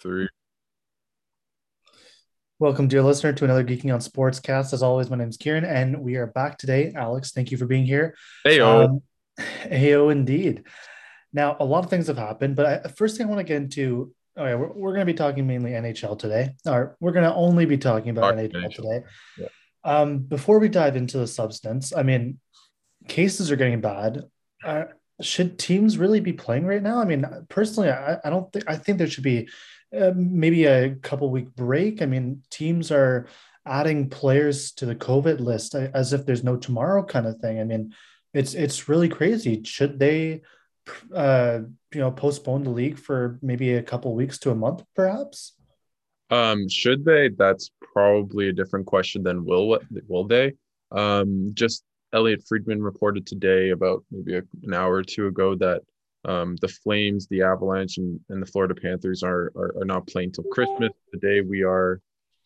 three. Welcome, dear listener, to another Geeking on Sports cast. As always, my name is Kieran, and we are back today. Alex, thank you for being here. Hey, um, Heyo, indeed. Now, a lot of things have happened, but I, first thing I want to get into. Oh yeah, we're, we're going to be talking mainly NHL today, or we're going to only be talking about NHL, NHL, today. Yeah. Um, before we dive into the substance, I mean, cases are getting bad. Uh, should teams really be playing right now? I mean, personally, I, I don't think I think there should be uh, maybe a couple week break. I mean, teams are adding players to the COVID list as if there's no tomorrow kind of thing. I mean, it's it's really crazy. Should they, uh, you know, postpone the league for maybe a couple weeks to a month, perhaps? Um, should they? That's probably a different question than will what will they? Um, just Elliotte Friedman reported today, about maybe an hour or two ago, that um, the Flames, the Avalanche, and, and the Florida Panthers are, are, are not playing till Christmas. Today we are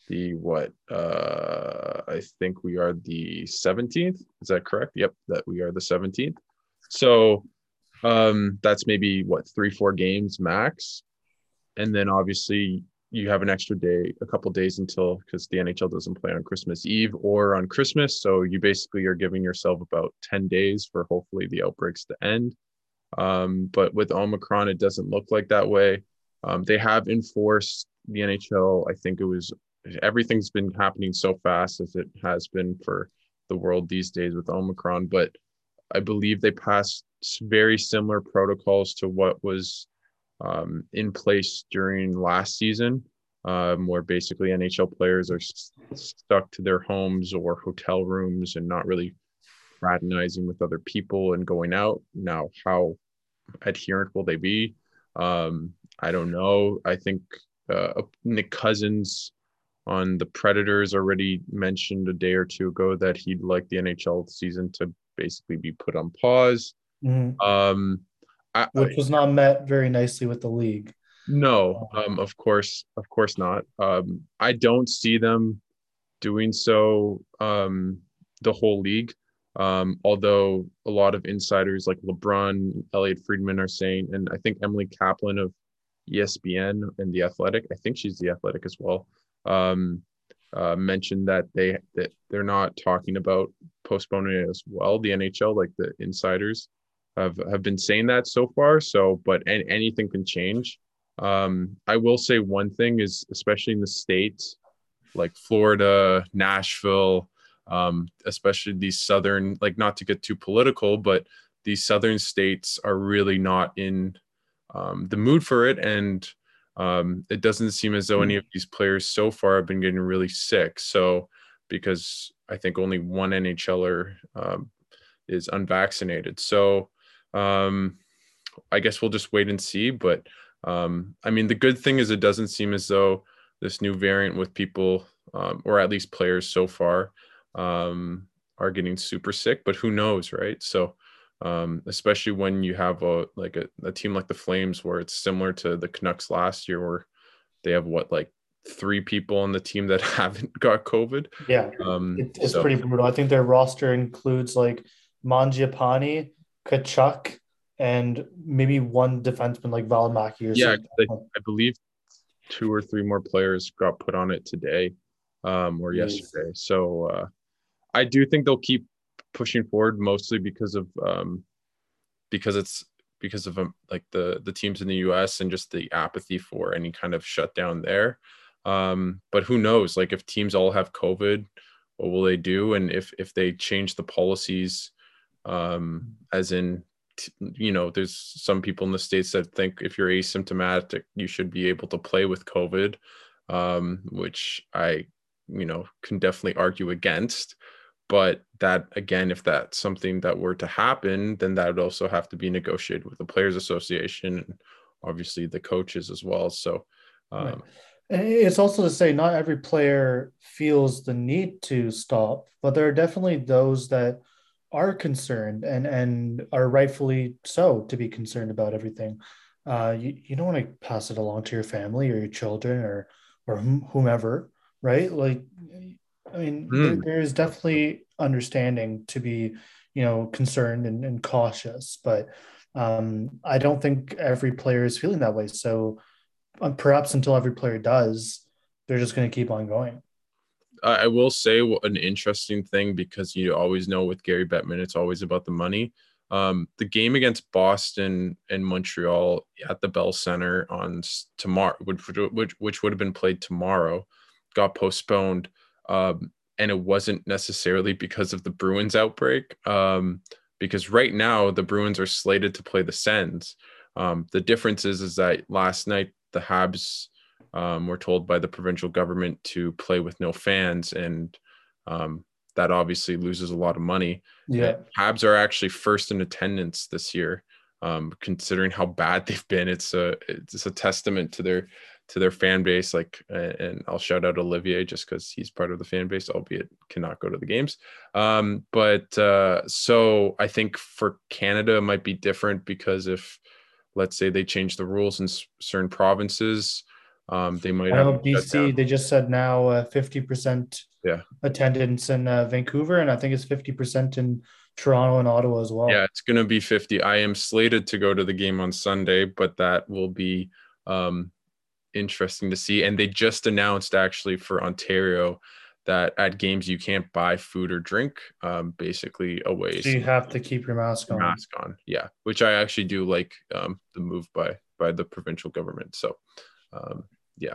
the what? Uh, I think we are the 17th. Is that correct? Yep, that we are the 17th. So um, that's maybe what three, four games max, and then obviously you have an extra day, a couple days until because the NHL doesn't play on Christmas Eve or on Christmas. So you basically are giving yourself about 10 days for hopefully the outbreaks to end. Um, but with Omicron, it doesn't look like that way. Um, they have enforced the NHL. I think it was everything's been happening so fast as it has been for the world these days with Omicron. But I believe they passed very similar protocols to what was um, in place during last season, um, where basically NHL players are st- stuck to their homes or hotel rooms and not really fraternizing with other people and going out. Now, how adherent will they be? Um, I don't know. I think uh, Nick Cousins on the Predators already mentioned a day or two ago that he'd like the NHL season to basically be put on pause. Mm-hmm. Um, I, which was not met very nicely with the league. No, um, of course, of course not. Um, I don't see them doing so. Um, the whole league, um, although a lot of insiders like LeBrun, Elliotte Friedman are saying, and I think Emily Kaplan of ESPN and the Athletic, I think she's the Athletic as well, um, uh, mentioned that they that they're not talking about postponing it as well. The NHL, like the insiders, have have been saying that so far. So, but and anything can change. Um, I will say one thing is, especially in the states like Florida, Nashville, um, especially these southern, like not to get too political, but these southern states are really not in um, the mood for it, and um, it doesn't seem as though any of these players so far have been getting really sick. So, because I think only one NHLer um, is unvaccinated, so um, I guess we'll just wait and see. But um, I mean, the good thing is it doesn't seem as though this new variant with people, um, or at least players so far, um, are getting super sick. But who knows, right? So, um, especially when you have a like a, a team like the Flames, where it's similar to the Canucks last year, where they have what like three people on the team that haven't got COVID. Yeah, um, it's so. pretty brutal. I think their roster includes like Mangiapane, Tkachuk, and maybe one defenseman like Valimaki or yeah, I, I, believe two or three more players got put on it today um, or yesterday. So uh, I do think they'll keep pushing forward mostly because of um, because it's because of um, like the the teams in the US and just the apathy for any kind of shutdown there. Um, but who knows? Like if teams all have COVID, what will they do? And if if they change the policies um, as in you know there's some people in the states that think if you're asymptomatic you should be able to play with covid um, which i you know can definitely argue against but that again if that's something that were to happen then that would also have to be negotiated with the players association and obviously the coaches as well. So um, right. it's also to say not every player feels the need to stop but there are definitely those that are concerned and and are rightfully so to be concerned about everything. Uh you, you don't want to pass it along to your family or your children or or whomever right? Like i mean mm. there, is definitely understanding to be you know concerned and, and cautious but um i don't think every player is feeling that way so uh, perhaps until every player does, they're just going to keep on going. I will say an interesting thing because you always know with Gary Bettman, it's always about the money. Um, the game against Boston and Montreal at the Bell Center on tomorrow, which, which, which would have been played tomorrow, got postponed. Um, and it wasn't necessarily because of the Bruins outbreak. Um, because right now the Bruins are slated to play the Sens. Um, the difference is, is that last night the Habs um, were told by the provincial government to play with no fans, and um, that obviously loses a lot of money. Yeah, Habs are actually first in attendance this year, um, considering how bad they've been. It's a it's a testament to their to their fan base. Like, and I'll shout out Olivier just because he's part of the fan base, albeit cannot go to the games. Um, but uh, so I think for Canada it might be different because if let's say they change the rules in certain provinces, um, they might. I know BC. They just said now uh, fifty uh, percent. Yeah. Attendance in uh, Vancouver, and I think it's fifty percent in Toronto and Ottawa as well. Yeah, it's going to be fifty. I am slated to go to the game on Sunday, but that will be um, interesting to see. And they just announced actually for Ontario that at games you can't buy food or drink, um, basically away. So you have to keep your mask on. Mask on, yeah. Which I actually do like um, the move by by the provincial government. So, um, yeah.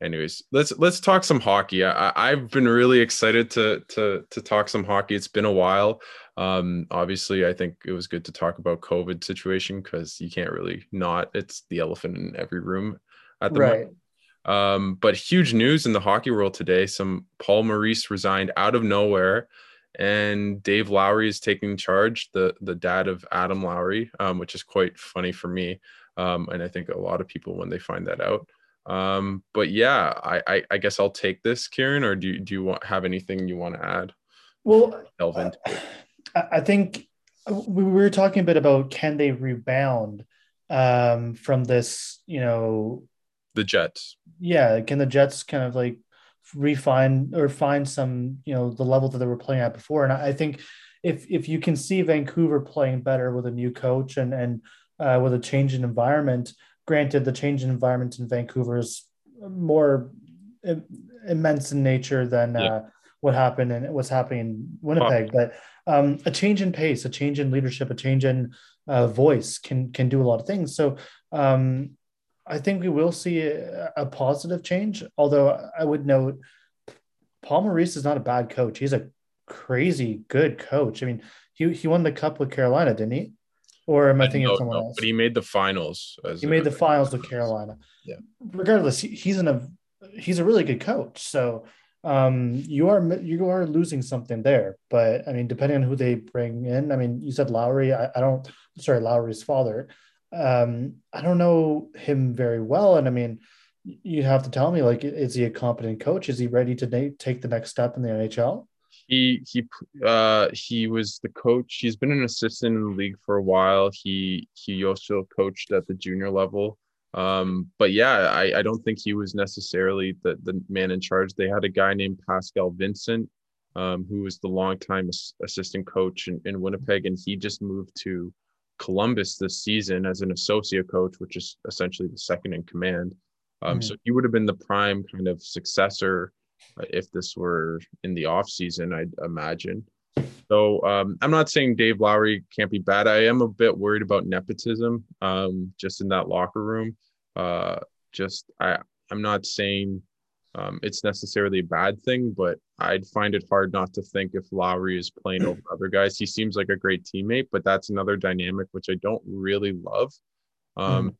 Anyways, let's let's talk some hockey. I, I've been really excited to to to talk some hockey. It's been a while. Um, obviously, I think it was good to talk about COVID situation because you can't really not. It's the elephant in every room at the right. moment. Um, but huge news in the hockey world today. Some Paul Maurice resigned out of nowhere, and Dave Lowry is taking charge, the the dad of Adam Lowry, um, which is quite funny for me, um, and I think a lot of people when they find that out. Um, but yeah, I, I, I guess I'll take this, Kieran. Or do you, do you want have anything you want to add? Well, Elvin, I think we were talking a bit about can they rebound um, from this, you know, the Jets. Yeah, can the Jets kind of like refine or find some, you know, the level that they were playing at before? And I think if if you can see Vancouver playing better with a new coach and and uh, with a change in environment, granted, the change in environment in Vancouver is more immense in nature than yeah. uh, what happened and what's happening in Winnipeg. But um, a change in pace, a change in leadership, a change in uh, voice can can do a lot of things. So um, I think we will see a, a, positive change. Although I would note, Paul Maurice is not a bad coach. He's a crazy good coach. I mean, he he won the cup with Carolina, didn't he? Or am I thinking no, of someone no, else? But he made the finals. he made the finals with Carolina. Yeah. Regardless, he's in a he's a really good coach. So um, you are you are losing something there. But I mean, depending on who they bring in, I mean, you said Lowry. I, I don't sorry, Lowry's father um, I don't know him very well, and I mean, you have to tell me like, is he a competent coach? Is he ready to na- take the next step in the NHL? He he uh he was the coach. He's been an assistant in the league for a while. He he also coached at the junior level. Um, but yeah, I, I don't think he was necessarily the, the man in charge. They had a guy named Pascal Vincent, um, who was the longtime assistant coach in, in Winnipeg, and he just moved to Columbus this season as an associate coach, which is essentially the second in command. Um, mm So he would have been the prime kind of successor uh, if this were in the off season, I'd imagine. So um, I'm not saying Dave Lowry can't be bad. I am a bit worried about nepotism um, just in that locker room. Uh, just I I'm not saying um, it's necessarily a bad thing, but I'd find it hard not to think if Lowry is playing over other guys. He seems like a great teammate, but that's another dynamic which I don't really love. Um, mm.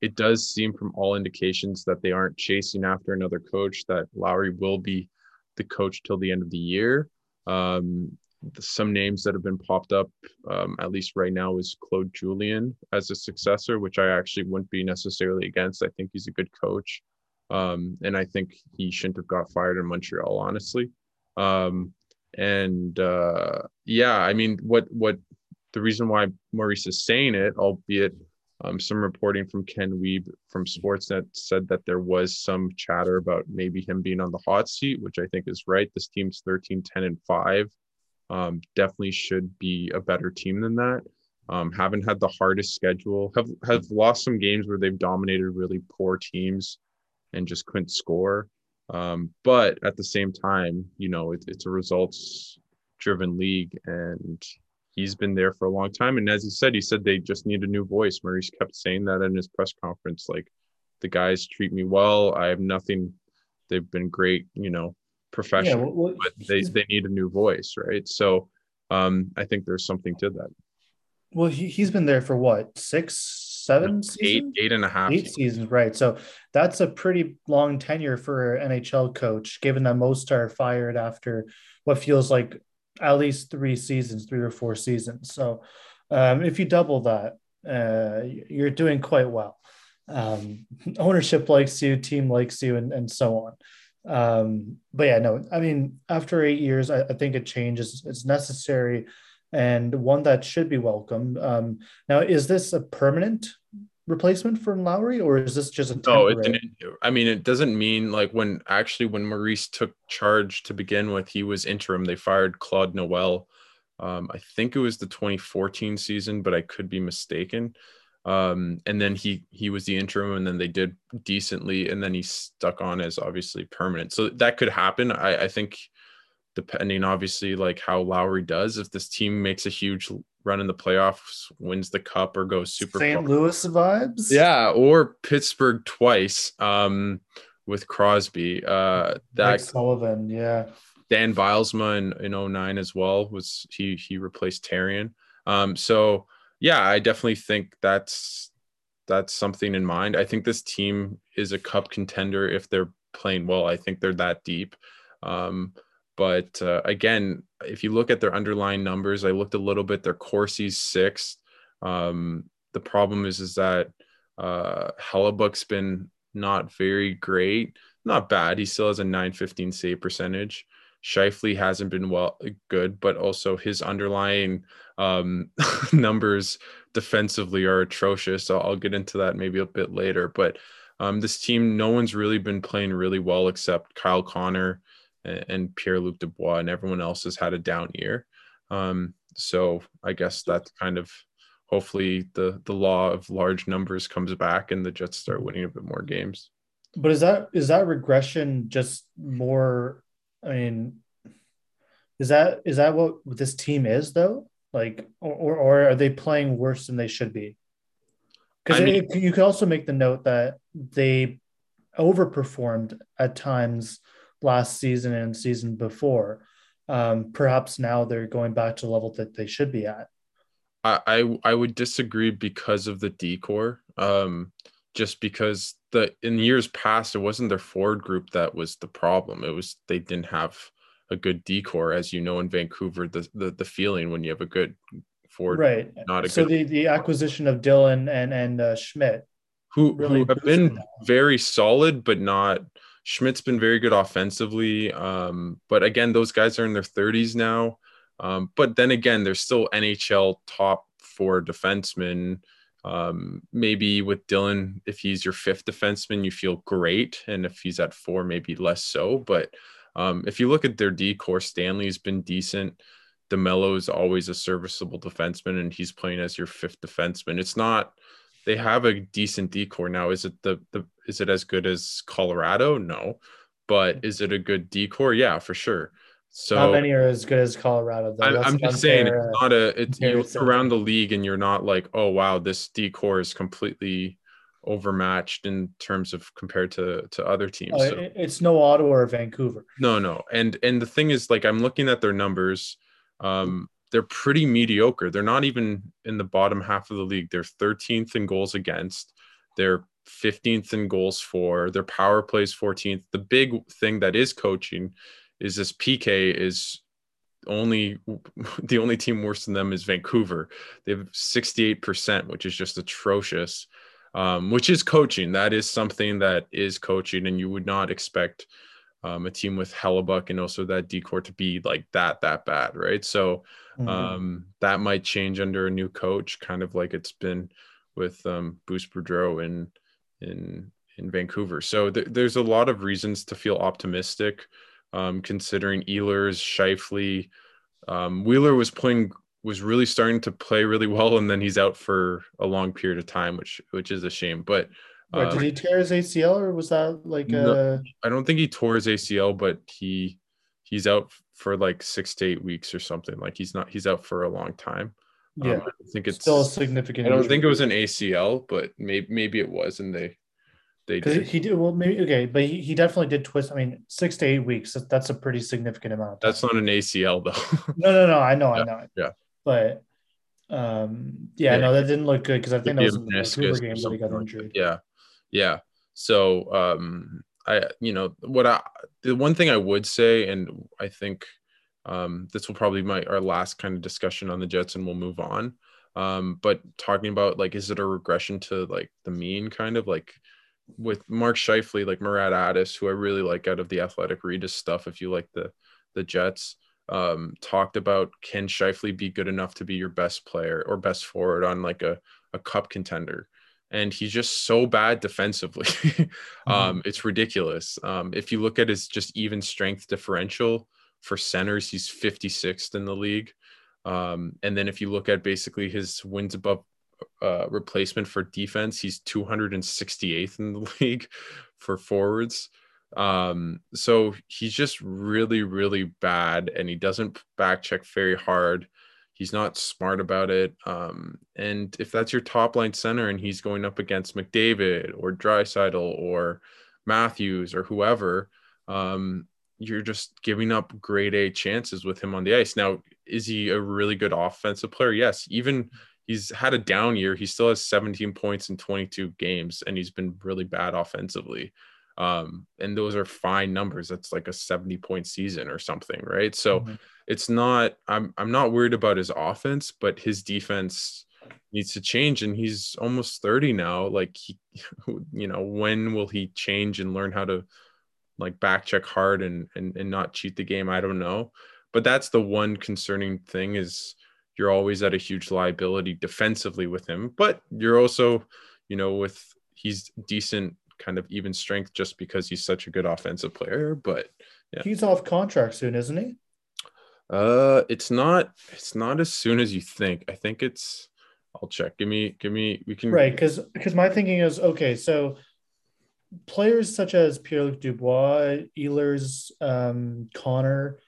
It does seem from all indications that they aren't chasing after another coach, that Lowry will be the coach till the end of the year. Um, some names that have been popped up, um, at least right now, is Claude Julien as a successor, which I actually wouldn't be necessarily against. I think he's a good coach. Um, and I think he shouldn't have got fired in Montreal, honestly. Um, and uh, yeah, I mean, what what the reason why Maurice is saying it, albeit um, some reporting from Ken Wiebe from Sportsnet said that there was some chatter about maybe him being on the hot seat, which I think is right. This team's 13, 10, and 5. Um, definitely should be a better team than that. Um, haven't had the hardest schedule. Have have lost some games where they've dominated really poor teams and just couldn't score. Um, but at the same time, you know, it, it's a results driven league and he's been there for a long time. And as he said, he said they just need a new voice. Maurice kept saying that in his press conference. Like the guys treat me well. I have nothing. They've been great, you know, professional, yeah, well, well, but they, they need a new voice, right? So um, I think there's something to that. Well, he, he's been there for what, six, seven eight and a half. Eight seasons, right. So that's a pretty long tenure for an NHL coach, given that most are fired after what feels like at least three seasons, three or four seasons. So um, if you double that, uh, you're doing quite well. Um, ownership likes you, team likes you, and, and so on. Um, but yeah, no, I mean, after eight years, I, I think a change is, is necessary and one that should be welcome. Um, now, is this a permanent replacement for Lowry, or is this just a temporary? No, it didn't. I mean, it doesn't mean like when actually when Maurice took charge to begin with, he was interim. They fired Claude Noel. Um, I think it was the 2014 season, but I could be mistaken. Um, and then he he was the interim, and then they did decently, and then he stuck on as obviously permanent. So that could happen. I, I think depending obviously like how Lowry does. If this team makes a huge run in the playoffs, wins the cup or goes super St. Far. Louis vibes. Yeah, or Pittsburgh twice um with Crosby. Uh that Mike Sullivan, yeah. Dan Bylsma in, in 09 as well was he he replaced Therrien. Um so yeah, I definitely think that's that's something in mind. I think this team is a cup contender if they're playing well. I think they're that deep. Um, but uh, again, if you look at their underlying numbers, I looked a little bit. Their Corsi's sixth. Um, the problem is is that uh, Hellebuyck's been not very great. Not bad. He still has a 915 save percentage. Scheifele hasn't been well good, but also his underlying um, numbers defensively are atrocious. So I'll get into that maybe a bit later. But um, this team, no one's really been playing really well except Kyle Connor and Pierre Luc Dubois, and everyone else has had a down year. Um, so I guess that's kind of hopefully the the law of large numbers comes back and the Jets start winning a bit more games. But is that is that regression just more? I mean, is that is that what this team is though? Like, or or are they playing worse than they should be? Because I mean, you could also make the note that they overperformed at times last season and season before. Um, perhaps now they're going back to the level that they should be at. I, I, I would disagree because of the D-corps. Um, just because the in years past it wasn't their forward group that was the problem. It was they didn't have a good D-corps, as you know in Vancouver. The the, the feeling when you have a good forward, right? Not a so the the acquisition of Dillon and and uh, Schmidt, who really who have been very solid, but not Schmidt's been very good offensively. Um, but again, those guys are in their 30s now. Um, but then again, they're still NHL top four defensemen. Um, maybe with Dillon, if he's your fifth defenseman, you feel great. And if he's at four, maybe less so. But um, if you look at their D-corps, Stanley's been decent. DeMelo is always a serviceable defenseman, and he's playing as your fifth defenseman. It's not they have a decent D-corps now. Is it the the is it as good as Colorado? No, but is it a good D-corps? Yeah, for sure. So how many are as good as Colorado? Though? I, am just saying it's uh, not a. It's you look around the league and you're not like, oh wow, this D-corps is completely overmatched in terms of compared to to other teams. Oh, so, it's no Ottawa or Vancouver. No, no, and and the thing is, like, I'm looking at their numbers. Um, they're pretty mediocre. They're not even in the bottom half of the league. They're 13th in goals against. They're 15th in goals for. Their power plays 14th. The big thing that is coaching is this PK is only the only team worse than them is Vancouver. They have 68%, which is just atrocious. Um, which is coaching. That is something that is coaching, and you would not expect um, a team with Hellebuyck and also that D-corps to be like that that bad, right? So Mm-hmm. Um, that might change under a new coach, kind of like it's been with um, Bruce Boudreau in in in Vancouver. So th- there's a lot of reasons to feel optimistic, um, considering Ehlers, Scheifele. Um, Wheeler was playing was really starting to play really well, and then he's out for a long period of time, which which is a shame. But did he tear his ACL, or was that like? No, I don't think he tore his ACL, but he he's out for like six to eight weeks or something. Like he's not he's out for a long time. Um, yeah, um, I think it's still significant. I don't injury. think it was an ACL, but maybe maybe it was, and they they did. He did well, maybe okay, but he, he definitely did twist. I mean, six to eight weeks. That's a pretty significant amount. That's not an ACL though. no, no, no. I know, yeah, I know. Yeah, but um, yeah, yeah. no, that didn't look good because I think that was in the Vancouver game that he got injured. Yeah, yeah. So um, I, you know, what I the one thing I would say, and I think um, this will probably my our last kind of discussion on the Jets, and we'll move on. Um, but talking about like, is it a regression to like the mean kind of like with Mark Scheifele, like Murat Ates, who I really like out of the Athletic read his stuff. If you like the the Jets, um, talked about can Scheifele be good enough to be your best player or best forward on like a a cup contender? And he's just so bad defensively. mm-hmm. um, it's ridiculous. Um, if you look at his just even strength differential for centers, he's 56th in the league. Um, and then if you look at basically his wins above uh, replacement for defense. He's 268th in the league for forwards. Um, so he's just really, really bad, and he doesn't back check very hard. He's not smart about it. Um, and if that's your top line center and he's going up against McDavid or Draisaitl or Matthews or whoever, um, you're just giving up grade A chances with him on the ice. Now, is he a really good offensive player? Yes. Even he's had a down year. He still has 17 points in 22 games, and he's been really bad offensively. Um, and those are fine numbers. That's like a 70 point season or something, right? So mm-hmm. it's not. I'm I'm not worried about his offense, but his defense needs to change. And he's almost 30 now. Like he, you know, when will he change and learn how to like back check hard and and and not cheat the game? I don't know. But that's the one concerning thing is you're always at a huge liability defensively with him, but you're also, you know, with he's decent kind of even strength just because he's such a good offensive player. But yeah. he's off contract soon, isn't he? Uh, it's not. It's not as soon as you think. I think it's. I'll check. Give me. Give me. We can. Right, because because my thinking is okay. So players such as Pierre Luc Dubois, Ehlers, um, Connor,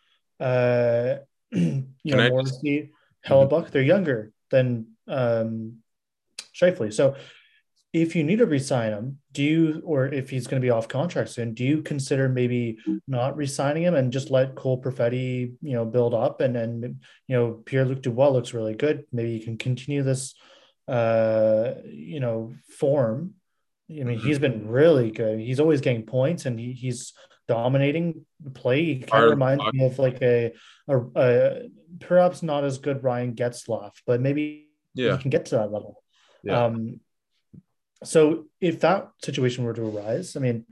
uh, you can know, Morrissey. Hellebuyck, mm-hmm. they're younger than um, Scheifele. So if you need to resign him, do you, or if he's going to be off contract soon, do you consider maybe not resigning him and just let Cole Perfetti, you know, build up and then, you know, Pierre Luc Dubois looks really good. Maybe you can continue this, uh, you know, form. I mean, mm-hmm. he's been really good. He's always getting points and he, he's dominating the play. He kind of reminds me of like a, a, a, perhaps not as good Ryan Getzlaf, but maybe yeah. he can get to that level. Yeah. Um, so if that situation were to arise, I mean,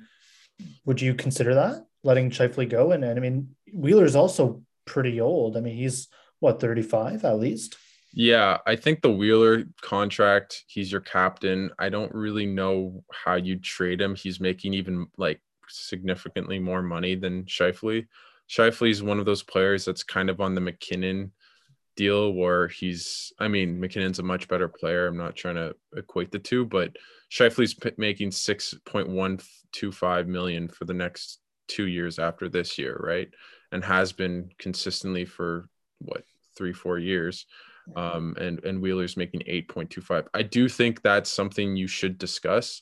would you consider that letting Scheifele go? And, and I mean, Wheeler's also pretty old. I mean, he's what 35 at least. Yeah, I think the Wheeler contract, he's your captain. I don't really know how you trade him. He's making even like significantly more money than Scheifele. Scheifele is one of those players that's kind of on the MacKinnon deal where he's I mean MacKinnon's a much better player. I'm not trying to equate the two, but Scheifele's making 6.125 million for the next 2 years after this year, right? And has been consistently for what 3 4 years. Um, and and Wheeler's making 8.25. I do think that's something you should discuss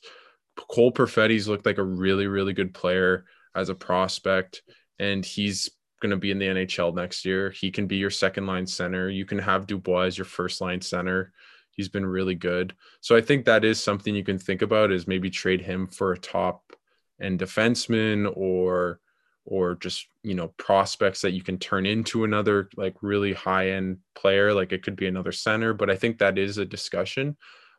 Cole Perfetti's looked like a really, really good player as a prospect, and he's going to be in the NHL next year. He can be your second line center. You can have Dubois as your first line center. He's been really good. So I think that is something you can think about is maybe trade him for a top end defenseman or or just you know prospects that you can turn into another like really high end player like it could be another center but i think that is a discussion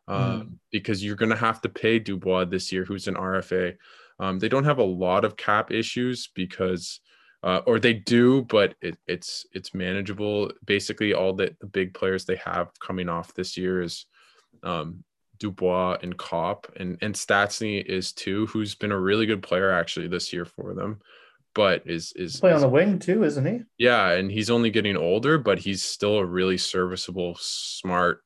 um, mm. because you're going to have to pay Dubois this year, who's an RFA. Um, they don't have a lot of cap issues because, uh, or they do, but it, it's it's manageable. Basically, all the, the big players they have coming off this year is um, Dubois and Copp, and and Stastny is too, who's been a really good player actually this year for them. but is is play on the wing too, isn't he? Yeah, and he's only getting older, but he's still a really serviceable, smart,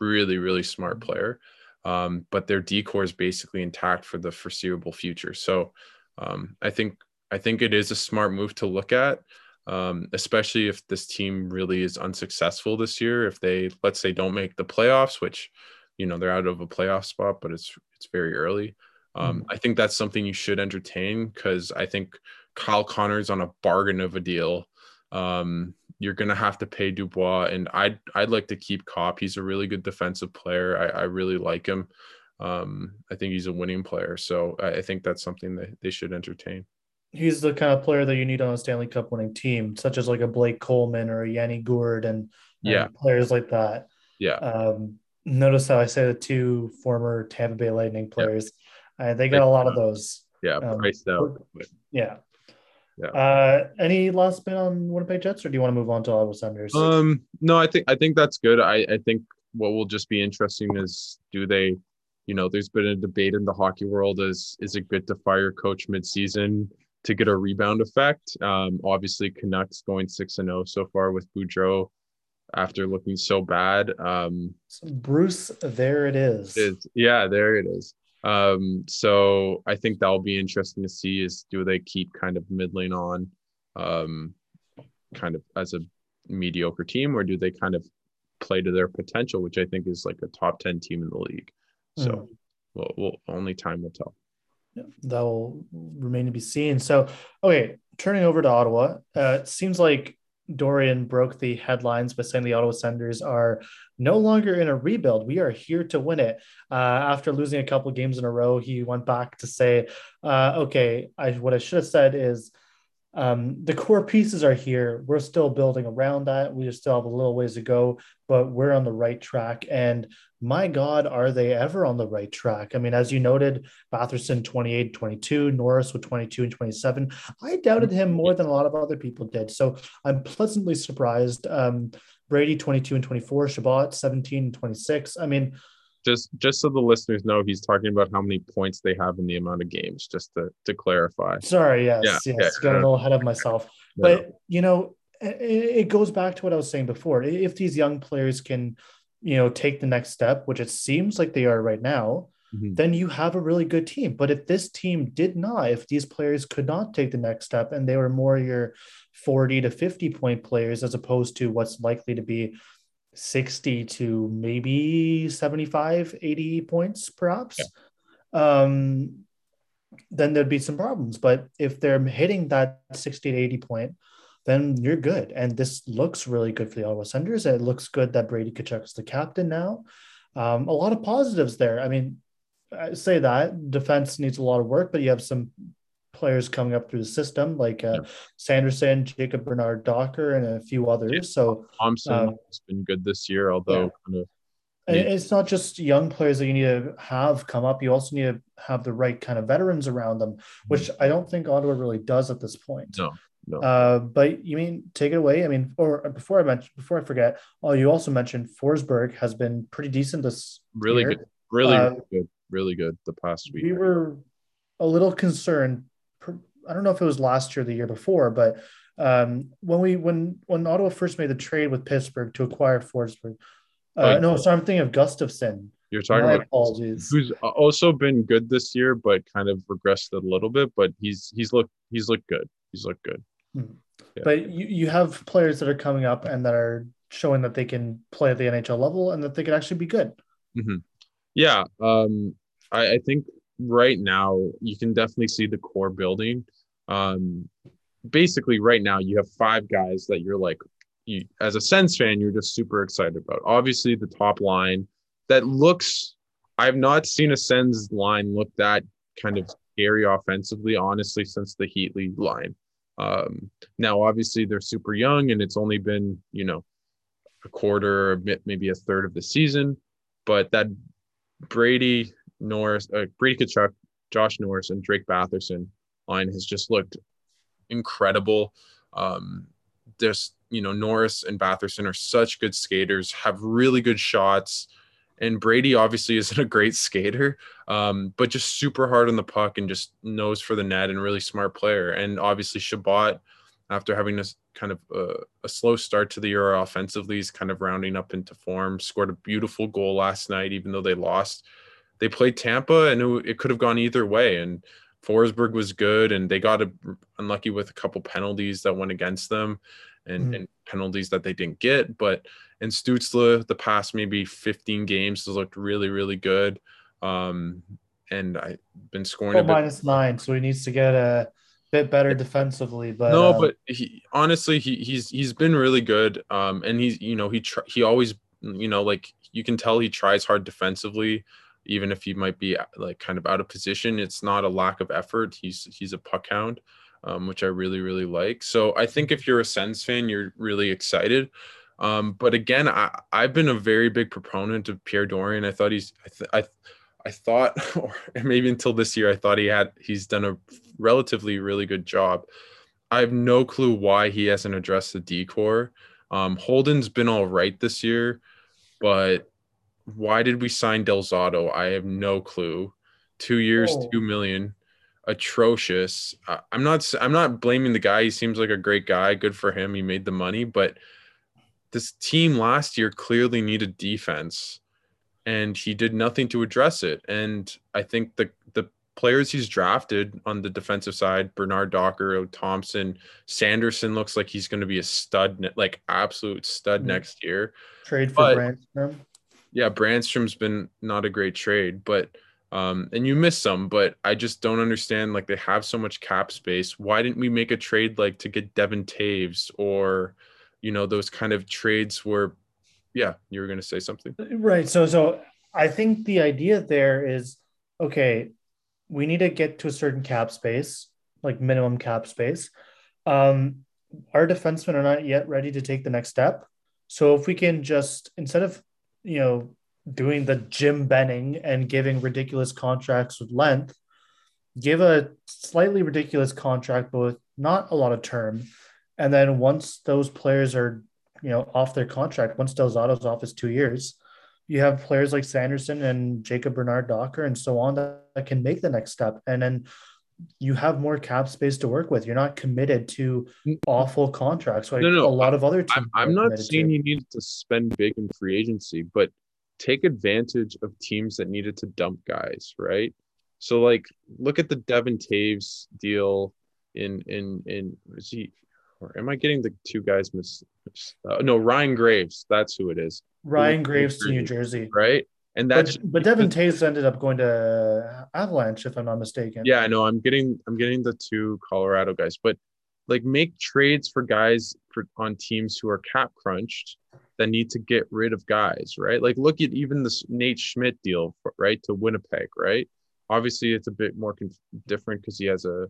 really really smart player. Um, but their D-corps is basically intact for the foreseeable future. So um, I think I think it is a smart move to look at, um, especially if this team really is unsuccessful this year. If they let's say don't make the playoffs, which you know they're out of a playoff spot, but it's it's very early. Um, mm I think that's something you should entertain because I think Kyle Connor's on a bargain of a deal. Um, you're gonna have to pay Dubois, and I'd I'd like to keep Copp. He's a really good defensive player. I, I really like him. Um, I think he's a winning player, so I, I think that's something that they should entertain. He's the kind of player that you need on a Stanley Cup winning team, such as like a Blake Coleman or a Yanni Gourde and, and yeah, players like that. Yeah. Um, notice how I say the two former Tampa Bay Lightning players. Yeah. Uh, they got a lot of those. Yeah, um, priced out. Yeah. Yeah. Uh, any last bit on Winnipeg Jets, or do you want to move on to Ottawa Senators? Um, no, I think I think that's good. I I think what will just be interesting is do they, you know, there's been a debate in the hockey world is is it good to fire coach midseason to get a rebound effect? Um, obviously Canucks going six and zero oh so far with Boudreau after looking so bad. Um, so Bruce, there it is. Is. Yeah, there it is. Um, so I think that'll be interesting to see is do they keep kind of middling on um, kind of as a mediocre team or do they kind of play to their potential, which I think is like a top 10 team in the league. So mm. well, well, only time will tell. That will remain to be seen. So, okay, turning over to Ottawa, uh, it seems like Dorion broke the headlines by saying the Ottawa Senators are no longer in a rebuild. We are here to win it. Uh, after losing a couple games in a row, he went back to say, uh, "Okay, I, what I should have said is um, the core pieces are here. We're still building around that. We just still have a little ways to go, but we're on the right track. And my God, are they ever on the right track? I mean, as you noted, Batherson 28, 22, Norris with 22 and 27. I doubted him more than a lot of other people did. So I'm pleasantly surprised. Um, Brady 22 and 24, Chabot 17 and 26. I mean, just just so the listeners know he's talking about how many points they have in the amount of games just to to clarify. Sorry yes yeah, yes yeah, got a little ahead of myself. Yeah. but you know it, it goes back to what i was saying before. If these young players can you know take the next step which it seems like they are right now mm-hmm. then you have a really good team. But if this team did not if these players could not take the next step and they were more your 40 to 50 point players as opposed to what's likely to be 60 to maybe 75, 80 points, perhaps, yeah. um, then there'd be some problems. But if they're hitting that 60 to 80 point, then you're good. And this looks really good for the Ottawa Senators. It looks good that Brady Tkachuk's the captain now. Um, a lot of positives there. I mean, I say that defense needs a lot of work, but you have some players coming up through the system, like uh, yeah. Sanderson, Jacob Bernard Docker, and a few others. Yeah. So Thomson um, has been good this year, although yeah. kind of. It's not just young players that you need to have come up. You also need to have the right kind of veterans around them, which mm-hmm. I don't think Ottawa really does at this point. No, no. Uh, but you mean take it away? I mean, or before I mentioned, before I forget, oh, you also mentioned Forsberg has been pretty decent this really year. good, really, uh, really good, really good the past week. We were a little concerned I don't know if it was last year or the year before, but um, when we when when Ottawa first made the trade with Pittsburgh to acquire Forsberg, uh, no, sorry, I'm thinking of Gustafsson. You're talking My about apologies. Who's also been good this year, but kind of regressed a little bit. But he's he's looked he's looked good. He's looked good. Hmm. Yeah. But you, you have players that are coming up and that are showing that they can play at the NHL level and that they could actually be good. Mm-hmm. Yeah, um, I, I think right now you can definitely see the core building. Um, basically, right now you have five guys that you're like, you, as a Sens fan, you're just super excited about. Obviously, the top line that looks. I've not seen a Sens line look that kind of scary offensively, honestly, since the Heatley line. Um, now, obviously, they're super young, and it's only been you know a quarter, maybe a third of the season. But that Brady, Norris, uh, Brady Tkachuk, Josh Norris, and Drake Batherson line has just looked incredible. Um, just you know, Norris and Batherson are such good skaters, have really good shots, And Brady obviously isn't a great skater, um, but just super hard on the puck and just knows for the net and really smart player. And obviously Chabot, after having this kind of a, a slow start to the year offensively, is kind of rounding up into form. Scored a beautiful goal last night, even though they lost. They played Tampa, and it, it could have gone either way. And Forsberg was good, and they got a, unlucky with a couple penalties that went against them, and, mm. and penalties that they didn't get. But and Stützle, the past maybe 15 games has looked really, really good. Um, and I've been scoring oh, minus nine, so he needs to get a bit better defensively. But no, um, but he honestly he he's he's been really good. Um, and he's you know he tr- he always you know like you can tell he tries hard defensively, even if he might be like kind of out of position. It's not a lack of effort. He's he's a puck hound. Um, which I really, really like. So I think if you're a Sens fan, you're really excited. Um, but again, I, I've been a very big proponent of Pierre Dorion. I thought he's, I, th- I, I thought, or maybe until this year, I thought he had, he's done a relatively really good job. I have no clue why he hasn't addressed the D-corps. Um, Holden's been all right this year, but why did we sign Del Zotto? I have no clue. Two years, oh. two million, atrocious. I'm not. I'm not blaming the guy. He seems like a great guy. Good for him. He made the money, but this team last year clearly needed defense and he did nothing to address it. And I think the the players he's drafted on the defensive side, Bernard Docker, Thomson, Sanderson looks like he's going to be a stud, like absolute stud mm-hmm. next year. Trade for but. Yeah, Brandstrom's been not a great trade, but um, and you miss some, but I just don't understand. Like they have so much cap space. Why didn't we make a trade like to get Devon Toews or you know those kind of trades where yeah you were going to say something right so so i think the idea there is okay we need to get to a certain cap space like minimum cap space um our defensemen are not yet ready to take the next step so if we can just instead of you know doing the Jim Benning and giving ridiculous contracts with length give a slightly ridiculous contract but with not a lot of term and then once those players are, you know, off their contract, once Del Zotto's off his two years, you have players like Sanderson and Jacob Bernard Docker and so on that, that can make the next step. And then you have more cap space to work with. You're not committed to awful contracts like no, no, a lot of other teams. I'm, I'm not saying to. you need to spend big in free agency, but take advantage of teams that needed to dump guys, right? So like look at the Devon Toews deal in in in is he or am I getting the two guys miss? Uh, no, Ryan Graves. That's who it is. Ryan Graves to New Jersey, right? And that's but, but Devon Toews ended up going to Avalanche, if I'm not mistaken. Yeah, I know. I'm getting I'm getting the two Colorado guys, but like make trades for guys for, on teams who are cap crunched that need to get rid of guys, right? Like look at even this Nate Schmidt deal, right, to Winnipeg, right? Obviously, it's a bit more conf- different because he has a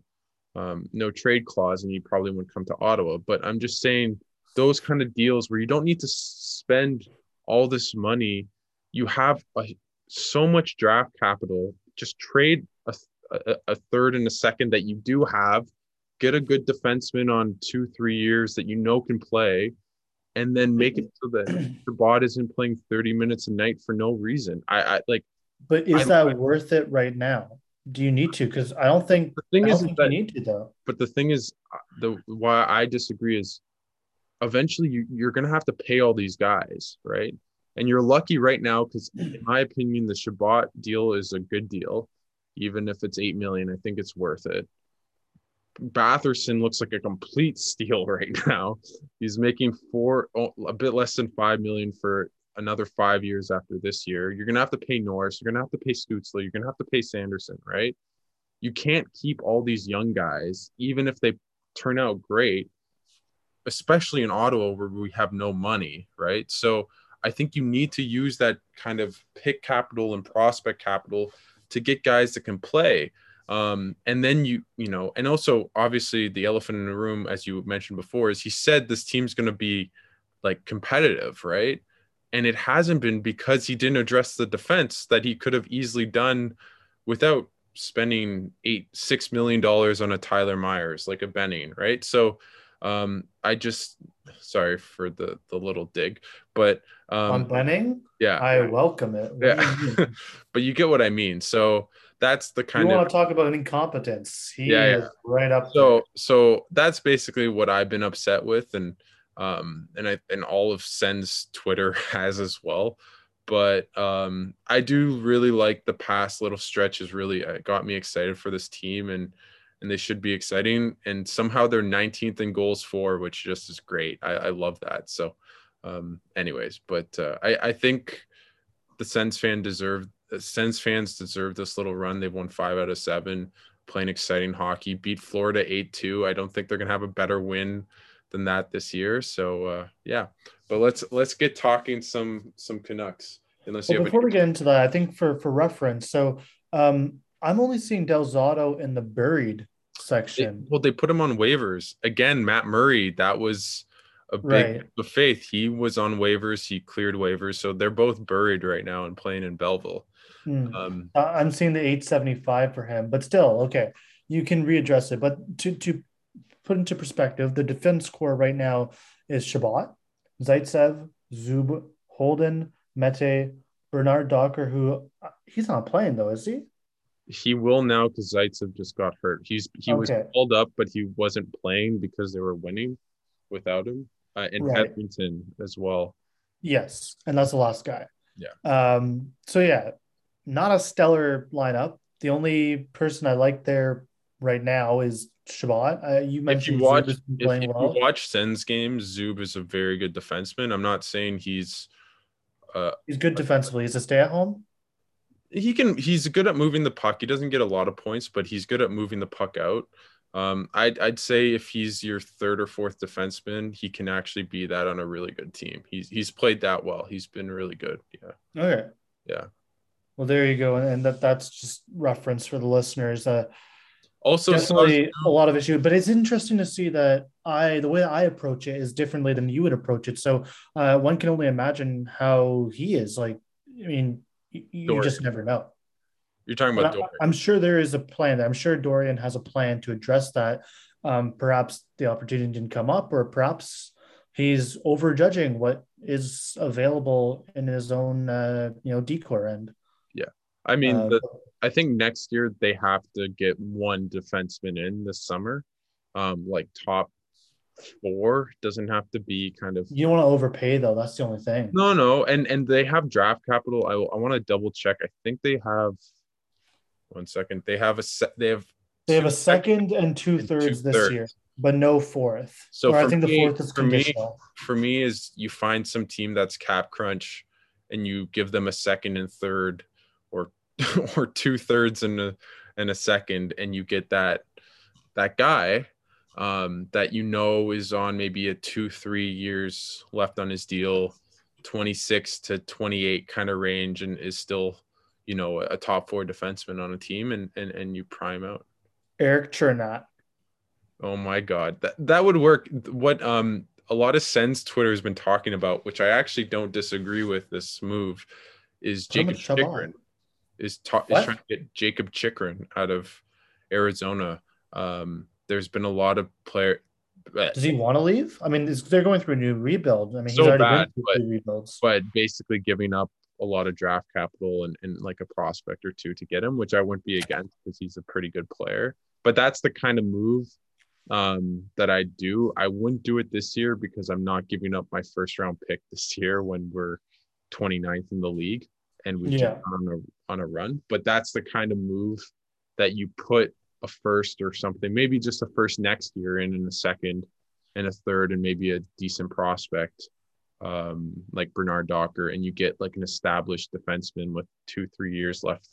um, no trade clause and he probably wouldn't come to Ottawa. But I'm just saying those kind of deals where you don't need to spend all this money, you have a, so much draft capital. Just trade a, a, a third and a second that you do have, get a good defenseman on two, three years that you know can play, and then make it so that Chabot isn't playing 30 minutes a night for no reason. I, I like. But is I, that I, worth it right now? do you need to? Because I don't think the thing is that, you need to though. But the thing is, uh, the why I disagree is, eventually you, you're going to have to pay all these guys, right? And you're lucky right now because, in my opinion, the Chabot deal is a good deal, even if it's eight million. I think it's worth it. Batherson looks like a complete steal right now. He's making four, oh, a bit less than five million for another five years after this year. You're going to have to pay Norris. You're going to have to pay Stützle. You're going to have to pay Sanderson, right? You can't keep all these young guys, even if they turn out great, especially in Ottawa where we have no money, right? So I think you need to use that kind of pick capital and prospect capital to get guys that can play. Um, and then you, you know, and also obviously the elephant in the room, as you mentioned before, is he said this team's going to be like competitive, right? and it hasn't been because he didn't address the defense that he could have easily done without spending eight six million dollars on a Tyler Myers like a Benning, right? So um, I just sorry for the the little dig, but um, on Benning, yeah, I welcome it. What yeah, but you get what I mean. So that's the kind you of want to talk about incompetence. He yeah, is right up. So there. so that's basically what I've been upset with, and um and I and all of Sen's Twitter has as well. But um I do really like the past little stretches. Really uh, got me excited for this team and and they should be exciting. And somehow they're 19th in goals for, which just is great. I, I love that. So, um, anyways, but uh, I, I think the Sens fan deserved Sens fans deserve this little run. They've won five out of seven, playing exciting hockey, beat Florida 8 2. I don't think they're gonna have a better win than that this year. So uh, yeah, but let's let's get talking some some Canucks. Unless well, before any- we get into that, I think for for reference, so um, I'm only seeing Del Zotto in the buried section. They, well, they put him on waivers again. Matt Murray, that was a big right. faith. He was on waivers. He cleared waivers, so they're both buried right now and playing in Belleville. Hmm. Um, I'm seeing the 875 for him, but still, okay, you can readdress it. But to to put into perspective, the defense core right now is Chabot, Zaitsev, Zub, Holden, Mete, Bernard-Docker, who uh, he's not playing though, is he? He will now because Zaitsev just got hurt. He's he okay. was called up, but he wasn't playing because they were winning without him. Uh, and right. Edmonton as well. Yes, and that's the last guy. Yeah. Um. So yeah, not a stellar lineup. The only person I like there right now is Chabot. Uh, you mentioned if you watch, if, if well. you watch Sens games, Zub is a very good defenseman. I'm not saying he's. Uh, he's good defensively. He's a stay at home he can he's good at moving the puck. He doesn't get a lot of points, but he's good at moving the puck out. Um, I'd I'd say if he's your third or fourth defenseman, he can actually be that on a really good team. He's he's played that well. He's been really good. Yeah. Okay. Yeah. Well, there you go, and that that's just reference for the listeners. Uh, also, definitely a lot of issue, but it's interesting to see that I the way I approach it is differently than you would approach it. So uh, one can only imagine how he is. Like, I mean, you, you just never know. You're talking about Dorion. I'm sure there is a plan. I'm sure Dorion has a plan to address that. Um, perhaps the opportunity didn't come up, or perhaps he's overjudging what is available in his own, uh, you know, D-corps end. Yeah, I mean, uh, the, I think next year they have to get one defenseman in this summer, um, like top four doesn't have to be kind of you don't want to overpay though that's the only thing. No no and and they have draft capital. I, I want to double check. I think they have one second they have a set they have they have a second and two thirds this year but no fourth. So i think me, the fourth is for conditional. me, for me is you find some team that's cap crunch and you give them a second and third or or two thirds and a and a second and you get that that guy um, that you know is on maybe a two, three years left on his deal, 26 to 28 kind of range, and is still, you know, a top four defenseman on a team, and and and you prime out. Eric Cernak. Oh my God, that that would work. What um a lot of Sens Twitter has been talking about, which I actually don't disagree with this move, is Jacob Chychrun. Is, ta- is trying to get Jacob Chychrun out of Arizona. Um, there's been a lot of player. Does he want to leave? I mean, they're going through a new rebuild. I mean, so he's already bad, been through but, rebuilds. But basically, giving up a lot of draft capital and, and like a prospect or two to get him, which I wouldn't be against because he's a pretty good player. But that's the kind of move um, that I do. I wouldn't do it this year because I'm not giving up my first round pick this year when we're 29th in the league and we yeah. on a on a run. But that's the kind of move that you put a first or something, maybe just a first next year and in a second and a third and maybe a decent prospect um, like Bernard Docker, and you get like an established defenseman with two, three years left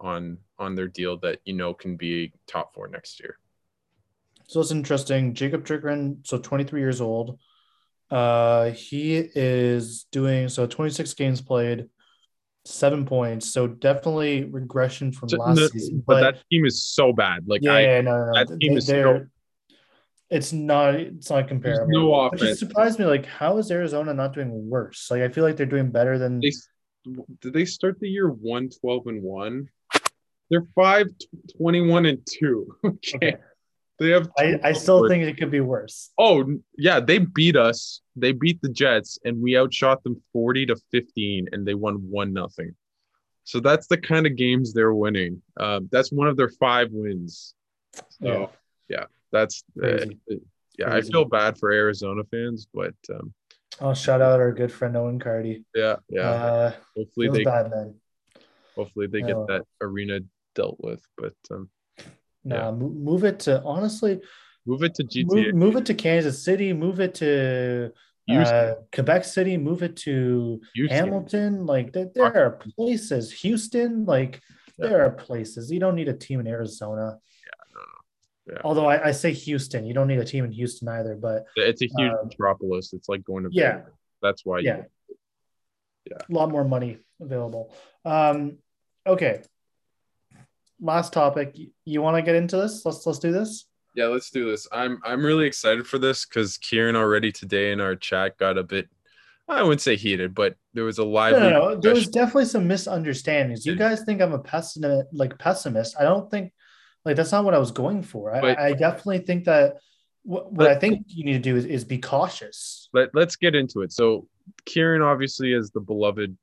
on on their deal that you know can be top four next year. So it's interesting. Jacob Chychrun, so 23 years old. Uh, he is doing so 26 games played, seven points. So definitely regression from so, last no, season. But, but, that team is so bad. Like yeah, I, yeah no, no, that team they, is so. It's not. It's not comparable. There's no offense. Which surprised me. Like, how is Arizona not doing worse? Like, I feel like they're doing better than. They, did they start the year one twelve and one? They're five twenty one and two. okay. okay. They have. I, I still think it could be worse. Oh yeah, they beat us. They beat the Jets, and we outshot them forty to fifteen, and they won one nothing. So that's the kind of games they're winning. Uh, that's one of their five wins. So yeah, yeah that's uh, yeah. Crazy. I feel bad for Arizona fans, but um, oh, shout out our good friend Owen Carty. Yeah, yeah. Uh, hopefully they bad. Hopefully they get that arena dealt with, but um, nah, yeah. move it to honestly. Move it to GTA. Move, move it to Kansas City. Move it to uh, Quebec City, move it to Houston. Hamilton. Like there, there, are places. Houston, like yeah. there are places. You don't need a team in Arizona. Yeah, no, no. Yeah. Although I, I, say Houston, you don't need a team in Houston either. But it's a huge um, metropolis. It's like going to yeah. That's why. Yeah. You, yeah. A lot more money available. Um, okay. Last topic. You want to get into this? Let's let's do this. Yeah, let's do this. I'm I'm really excited for this because Kieran already today in our chat got a bit I wouldn't say heated, but there was a live. No, no, no. there was definitely some misunderstandings. You guys think I'm a pessimist, like pessimist. I don't think, like that's not what I was going for. I, but, I definitely think that what, what I think you need to do is, is be cautious. Let Let's get into it. So, Kieran obviously is the beloved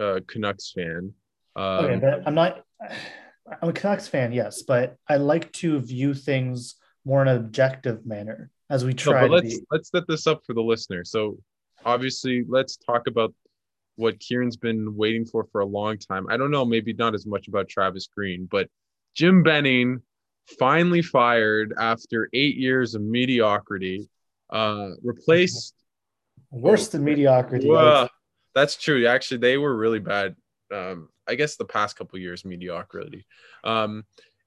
uh, Canucks fan. Um, okay, but I'm not. I'm a Canucks fan, yes, but I like to view things more in an objective manner as we try no, let's be. let's set this up for the listener. So obviously let's talk about what kieran's been waiting for for a long time. I don't know maybe not as much about travis green but jim benning finally fired after eight years of mediocrity uh replaced worse than mediocrity well, that's true. Actually they were really bad um i guess the past couple years mediocrity um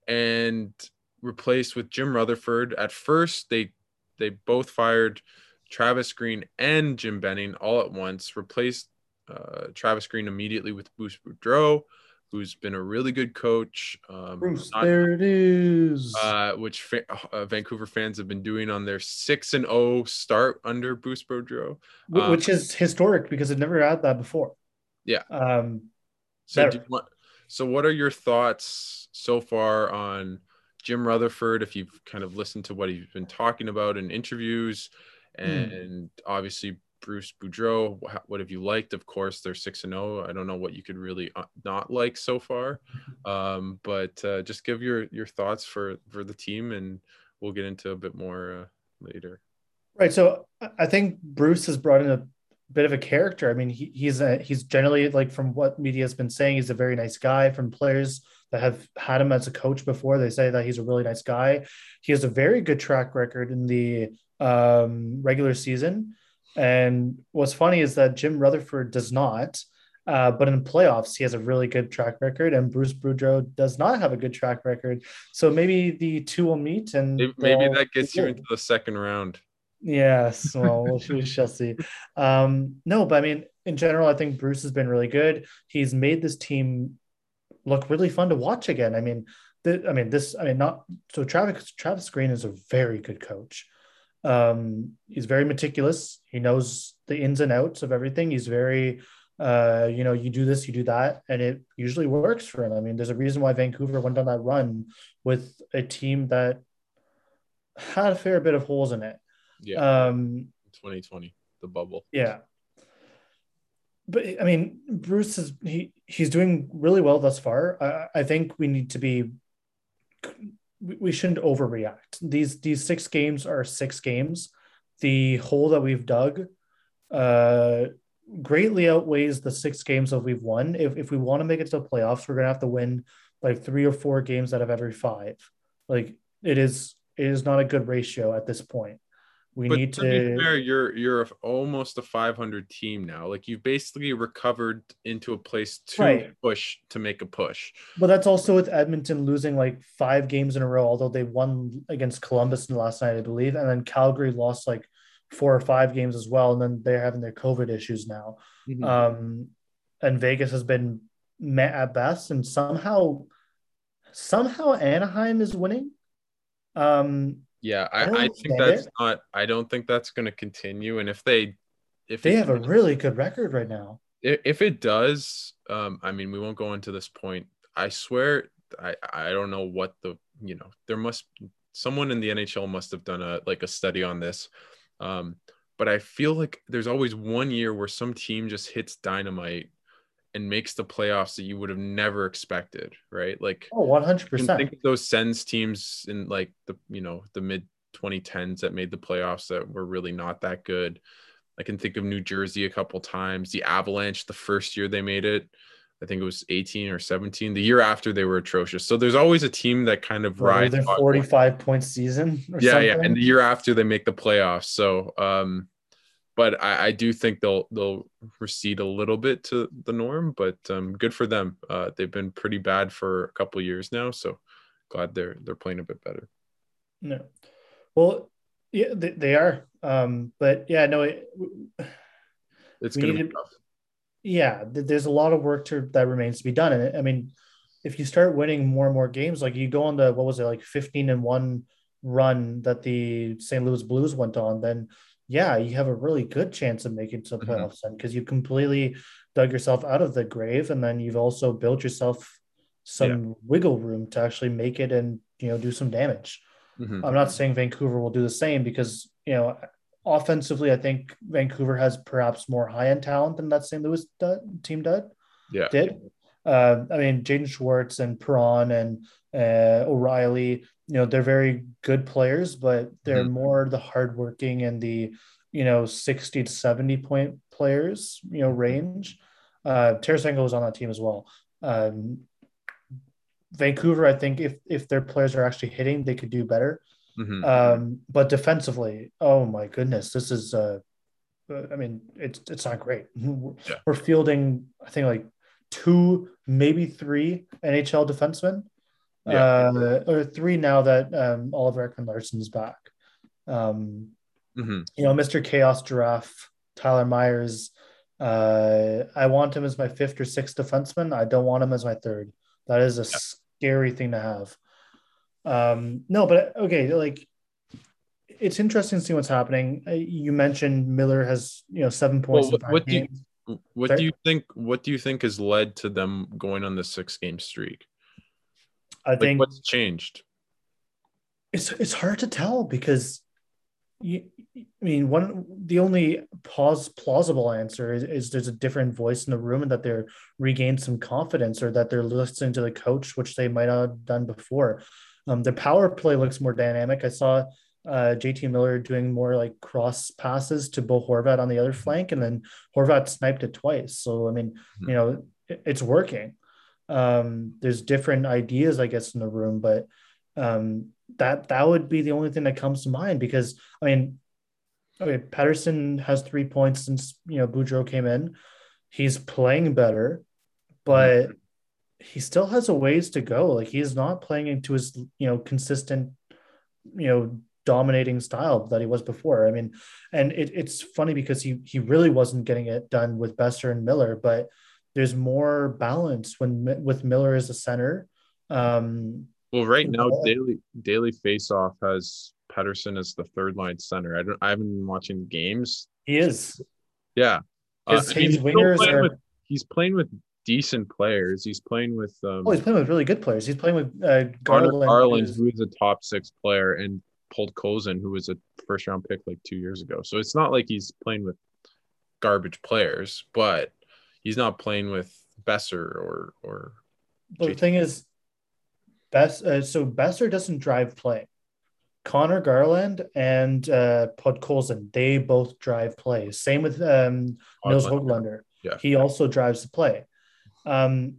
and replaced with Jim Rutherford. At first, they they both fired Travis Green and Jim Benning all at once. Replaced uh, Travis Green immediately with Bruce Boudreau, who's been a really good coach. Um, Bruce, not, there it is. Uh, which fa- uh, Vancouver fans have been doing on their six and zero oh start under Bruce Boudreau, um, which is historic because they've never had that before. Yeah. Um, so, want, so what are your thoughts so far on? Jim Rutherford, if you've kind of listened to what he's been talking about in interviews, hmm. and mm. obviously Bruce Boudreau, what have you liked? Of course, they're six and zero. Oh. I don't know what you could really uh, not like so far, um, but uh, just give your your thoughts for for the team, and we'll get into a bit more uh, later. Right. So I think Bruce has brought in a bit of a character. I mean, he, he's a, he's generally like from what media has been saying, he's a very nice guy. From players that have had him as a coach before, they say that he's a really nice guy. He has a very good track record in the um, regular season. And what's funny is that Jim Rutherford does not. Uh, but in the playoffs, he has a really good track record, and Bruce Boudreau does not have a good track record. So maybe the two will meet, and maybe that gets you into the second round. Yes, well, we shall see. Um, no, but I mean, in general, I think Bruce has been really good. He's made this team look really fun to watch again. I mean, the, I mean, this, I mean, not so. Travis Travis Green is a very good coach. Um, he's very meticulous. He knows the ins and outs of everything. He's very, uh, you know, you do this, you do that, and it usually works for him. I mean, there's a reason why Vancouver went on that run with a team that had a fair bit of holes in it. Yeah. Um, 2020, the bubble. Yeah. But I mean, Bruce is he he's doing really well thus far. I, I think we need to be we shouldn't overreact. These these six games are six games. The hole that we've dug uh greatly outweighs the six games that we've won. If if we want to make it to the playoffs, we're gonna have to win like three or four games out of every five. Like it is it is not a good ratio at this point. We but need to, to be fair, you're you're almost a 500 team now. Like you've basically recovered into a place to right. push to make a push. But that's also with Edmonton losing like five games in a row, although they won against Columbus in the last night, I believe, and then Calgary lost like four or five games as well, and then they're having their COVID issues now. Mm-hmm. Um, and Vegas has been met at best, and somehow, somehow Anaheim is winning. Um, yeah, I, I, I think that's it. not. I don't think that's going to continue. And if they, if they have a really good record right now, if, if it does, um, I mean, we won't go into this point. I swear, I I don't know what the you know there must someone in the NHL must have done a like a study on this. Um, but I feel like there's always one year where some team just hits dynamite and makes the playoffs that you would have never expected, right? Like oh, 100%. I think of those Sens teams in like the, you know, the mid 2010s that made the playoffs that were really not that good. I can think of New Jersey a couple times, the Avalanche the first year they made it. I think it was 18 or 17. The year after they were atrocious. So there's always a team that kind of rides their 45 point season. yeah, something. yeah. And the year after they make the playoffs. So um but I, I, do think they'll they'll recede a little bit to the norm, but um, good for them. Uh, they've been pretty bad for a couple years now, so glad they're they're playing a bit better. No, well, yeah, they, they are, um, but yeah, no, it, it's gonna be tough. Yeah, there's a lot of work to that remains to be done, and I mean, if you start winning more and more games, like you go on the what was it like 15 and one run that the St. Louis Blues went on, then yeah, you have a really good chance of making to the mm-hmm. playoffs then because you completely dug yourself out of the grave and then you've also built yourself some yeah. wiggle room to actually make it and you know do some damage. Mm-hmm. I'm not saying Vancouver will do the same because you know offensively, I think Vancouver has perhaps more high end talent than that St. Louis team did. Yeah, did. Uh, I mean, Jaden Schwartz and Perron and uh, O'Reilly, you know, they're very good players, but they're mm-hmm. more the hardworking and the, you know, 60 to 70 point players, you know, range. Uh, Tarasenko was on that team as well. Um, Vancouver, I think if if their players are actually hitting, they could do better. Mm-hmm. Um, but defensively, oh my goodness, this is uh, I mean, it's it's not great. Yeah. We're fielding, I think, like two, maybe three NHL defensemen yeah. uh, or three now that um, Oliver Ekman is back. Um, mm-hmm. You know, Mr. Chaos Giraffe, Tyler Myers. Uh, I want him as my fifth or sixth defenseman. I don't want him as my third. That is a yeah. scary thing to have. Um, no, but okay, like it's interesting to see what's happening. Uh, you mentioned Miller has you know seven points. Well, what, do you, what do you think? What do you think has led to them going on the six game streak? I like think what's changed. It's it's hard to tell because you, I mean, one the only pause plausible answer is, is, there's a different voice in the room and that they're regained some confidence or that they're listening to the coach, which they might not have done before. Um, the power play looks more dynamic. I saw uh, JT Miller doing more like cross passes to Bo Horvat on the other flank, and then Horvat sniped it twice. So I mean, mm-hmm. you know, it, it's working um, there's different ideas, I guess, in the room, but um, that that would be the only thing that comes to mind because I mean, okay, Pettersson has three points since you know Boudreau came in. He's playing better, but mm-hmm. he still has a ways to go. Like he's not playing into his you know consistent, you know, dominating style that he was before. I mean, and it, it's funny because he he really wasn't getting it done with Boeser and Miller, but there's more balance when with Miller as a center. Um, well, right now, daily daily faceoff has Pettersson as the third line center. I don't. I haven't been watching games. He is. Yeah. Uh, his wingers are. With, he's playing with decent players. He's playing with. Um, oh, he's playing with really good players. He's playing with uh, Garland, Garland who is a top six player, and Podkolzin, who was a first round pick like two years ago. So it's not like he's playing with garbage players, but he's not playing with Boeser or or. the thing is, Bess. Uh, so Boeser doesn't drive play. Conor Garland and uh, Podkolzin, they both drive play. Same with um, Nils Hoglander. Yeah. He also drives the play. Um,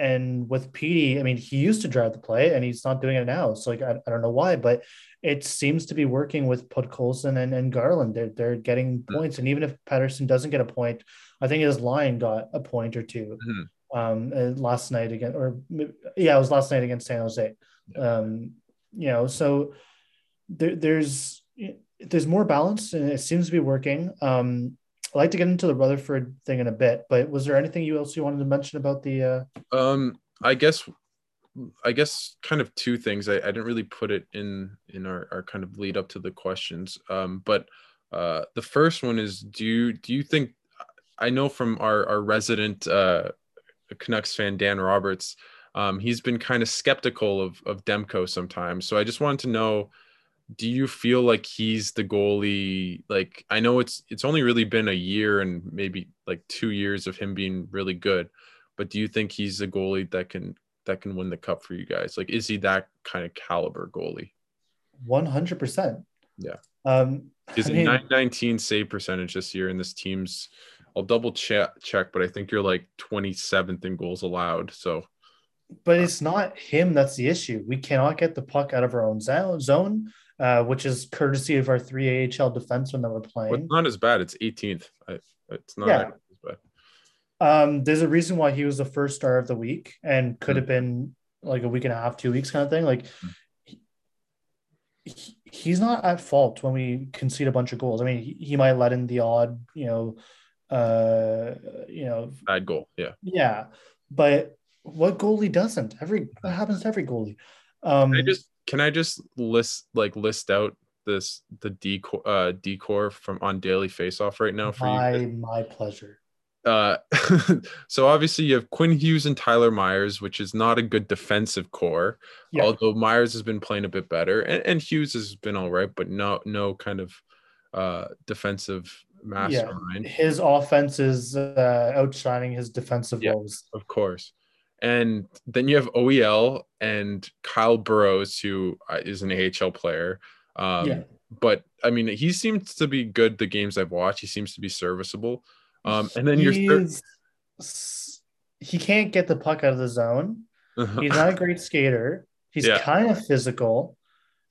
and with Petey, I mean, he used to drive the play and he's not doing it now. So like, I, I don't know why, but it seems to be working with Podkolzin and, and Garland. They're, they're getting points. And even if Pettersson doesn't get a point, I think his line got a point or 2 mm-hmm. um, uh, last night again, or yeah, it was last night against San Jose. Yeah. Um, you know, so there, there's there's more balance and it seems to be working. Um, I'd like to get into the Rutherford thing in a bit, but was there anything you else you wanted to mention about the? Uh... Um, I guess, I guess, kind of two things. I, I didn't really put it in in our, our kind of lead up to the questions. Um, but uh, the first one is: Do you do you think I know from our our resident uh, Canucks fan Dan Roberts um, he's been kind of skeptical of of Demko sometimes. So I just wanted to know, do you feel like he's the goalie? Like I know it's it's only really been a year and maybe like two years of him being really good, but do you think he's a goalie that can that can win the cup for you guys? Like, is he that kind of caliber goalie? One hundred percent. Yeah. Um, He's a 919 save percentage this year, and this team's. I'll double check, check, but I think you're like 27th in goals allowed. So, but it's not him that's the issue. We cannot get the puck out of our own zone, uh, which is courtesy of our three AHL defensemen that we're playing. Well, it's not as bad. It's 18th. it's not yeah. as bad. Um, there's a reason why he was the first star of the week and could mm-hmm. have been like a week and a half, two weeks kind of thing. Like mm-hmm he, he's not at fault when we concede a bunch of goals. I mean, he, he might let in the odd, you know, uh, you know, bad goal. Yeah. Yeah. But what goalie doesn't? Every that happens to every goalie. Um, I just can I just list like list out this the D-corps uh D-corps from on daily face off right now for my, you? My pleasure uh, so obviously you have Quinn Hughes and Tyler Myers, which is not a good defensive core. Yeah. Although Myers has been playing a bit better, and, and, Hughes has been all right, but no no kind of uh, defensive mastermind. Yeah. His offense is uh, outshining his defensive yeah, woes. Of course. And then you have OEL and Kyle Burroughs, who uh, an AHL player. Um, yeah. But I mean, he seems to be good the games I've watched. He seems to be serviceable. Um, and then you're third... he can't get the puck out of the zone. Uh-huh. He's not a great skater. He's yeah. kind of physical,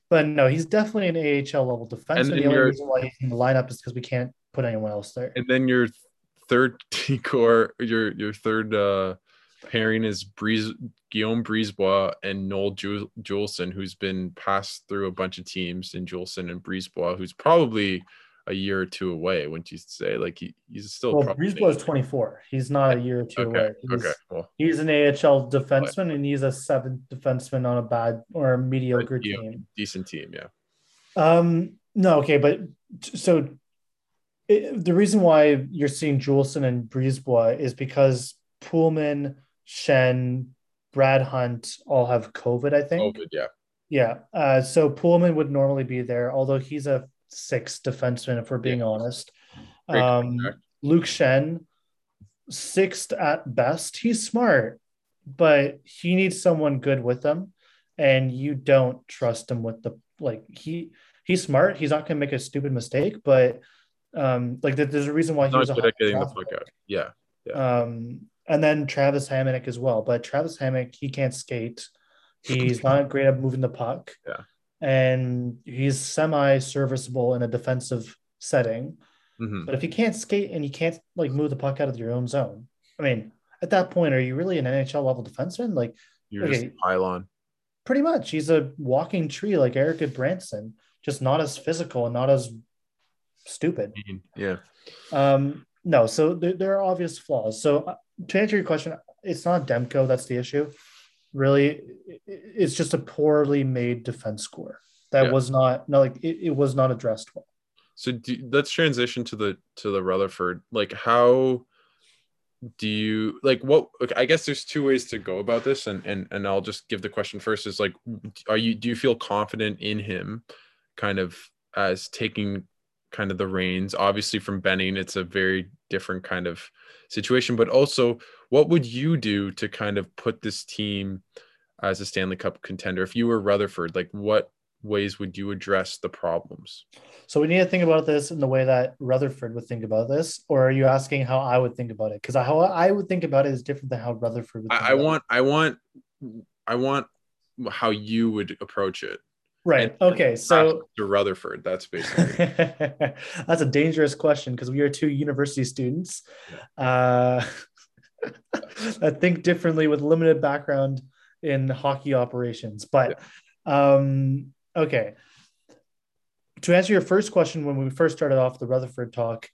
but no, he's definitely an AHL level defenseman. And the only reason why he's in the lineup is because we can't put anyone else there. And then your third core, your your third uh, pairing is Breeze, Guillaume Brisebois and Noel Juulsen, who's been passed through a bunch of teams in Juulsen and Brisebois, who's probably a year or two away, wouldn't you say? Like he, he's still. Well, Brisebois is 24. He's not a year or two okay. away. He's, okay. Cool. He's an AHL defenseman, and he's a seventh defenseman on a bad or a mediocre team. Decent team, yeah. Um. No. Okay, but so it, the reason why you're seeing Juulsen and Brisebois is because Poolman, Schenn, Brad Hunt all have COVID. I think. COVID, yeah. Yeah. Uh, so Poolman would normally be there, although he's a sixth defenseman, if we're being yeah. honest. Um, Luke Schenn, sixth at best. He's smart, but he needs someone good with him, and you don't trust him with the like he he's smart. He's not gonna make a stupid mistake, but um, like there's a reason why he's not good at getting the fuck out. Yeah. yeah. Um, and then Travis Hamonic as well, but Travis Hamonic he can't skate. He's not great at moving the puck. Yeah and he's semi-serviceable in a defensive setting. Mm-hmm. But if you can't skate and you can't like move the puck out of your own zone, I mean, at that point, are you really an NHL level defenseman? Like you're okay, just pylon. Pretty much, he's a walking tree like Erik Branson, just not as physical and not as stupid. Yeah. Um. No. So there, there are obvious flaws. So uh, to answer your question, it's not Demko that's the issue. Really it's just a poorly made defense score that yeah. was not no like it, it was not addressed well. So do, let's transition to the to the rutherford. Like how do you like what i guess there's two ways to go about this and and and i'll just give the question first is like are you do you feel confident in him kind of as taking kind of the reins? Obviously from benning it's a very different kind of situation but also what would you do to kind of put this team as a Stanley Cup contender if you were Rutherford? Like, what ways would you address the problems? So we need to think about this in the way that Rutherford would think about this, or are you asking how I would think about it? Because how I would think about it is different than how Rutherford would. I, I want, it. I want, I want how you would approach it. Right. And okay. So to Rutherford, that's basically that's a dangerous question because we are two university students. Uh, I think differently with limited background in hockey operations. But yeah. um, okay. To answer your first question, when we first started off the Rutherford talk,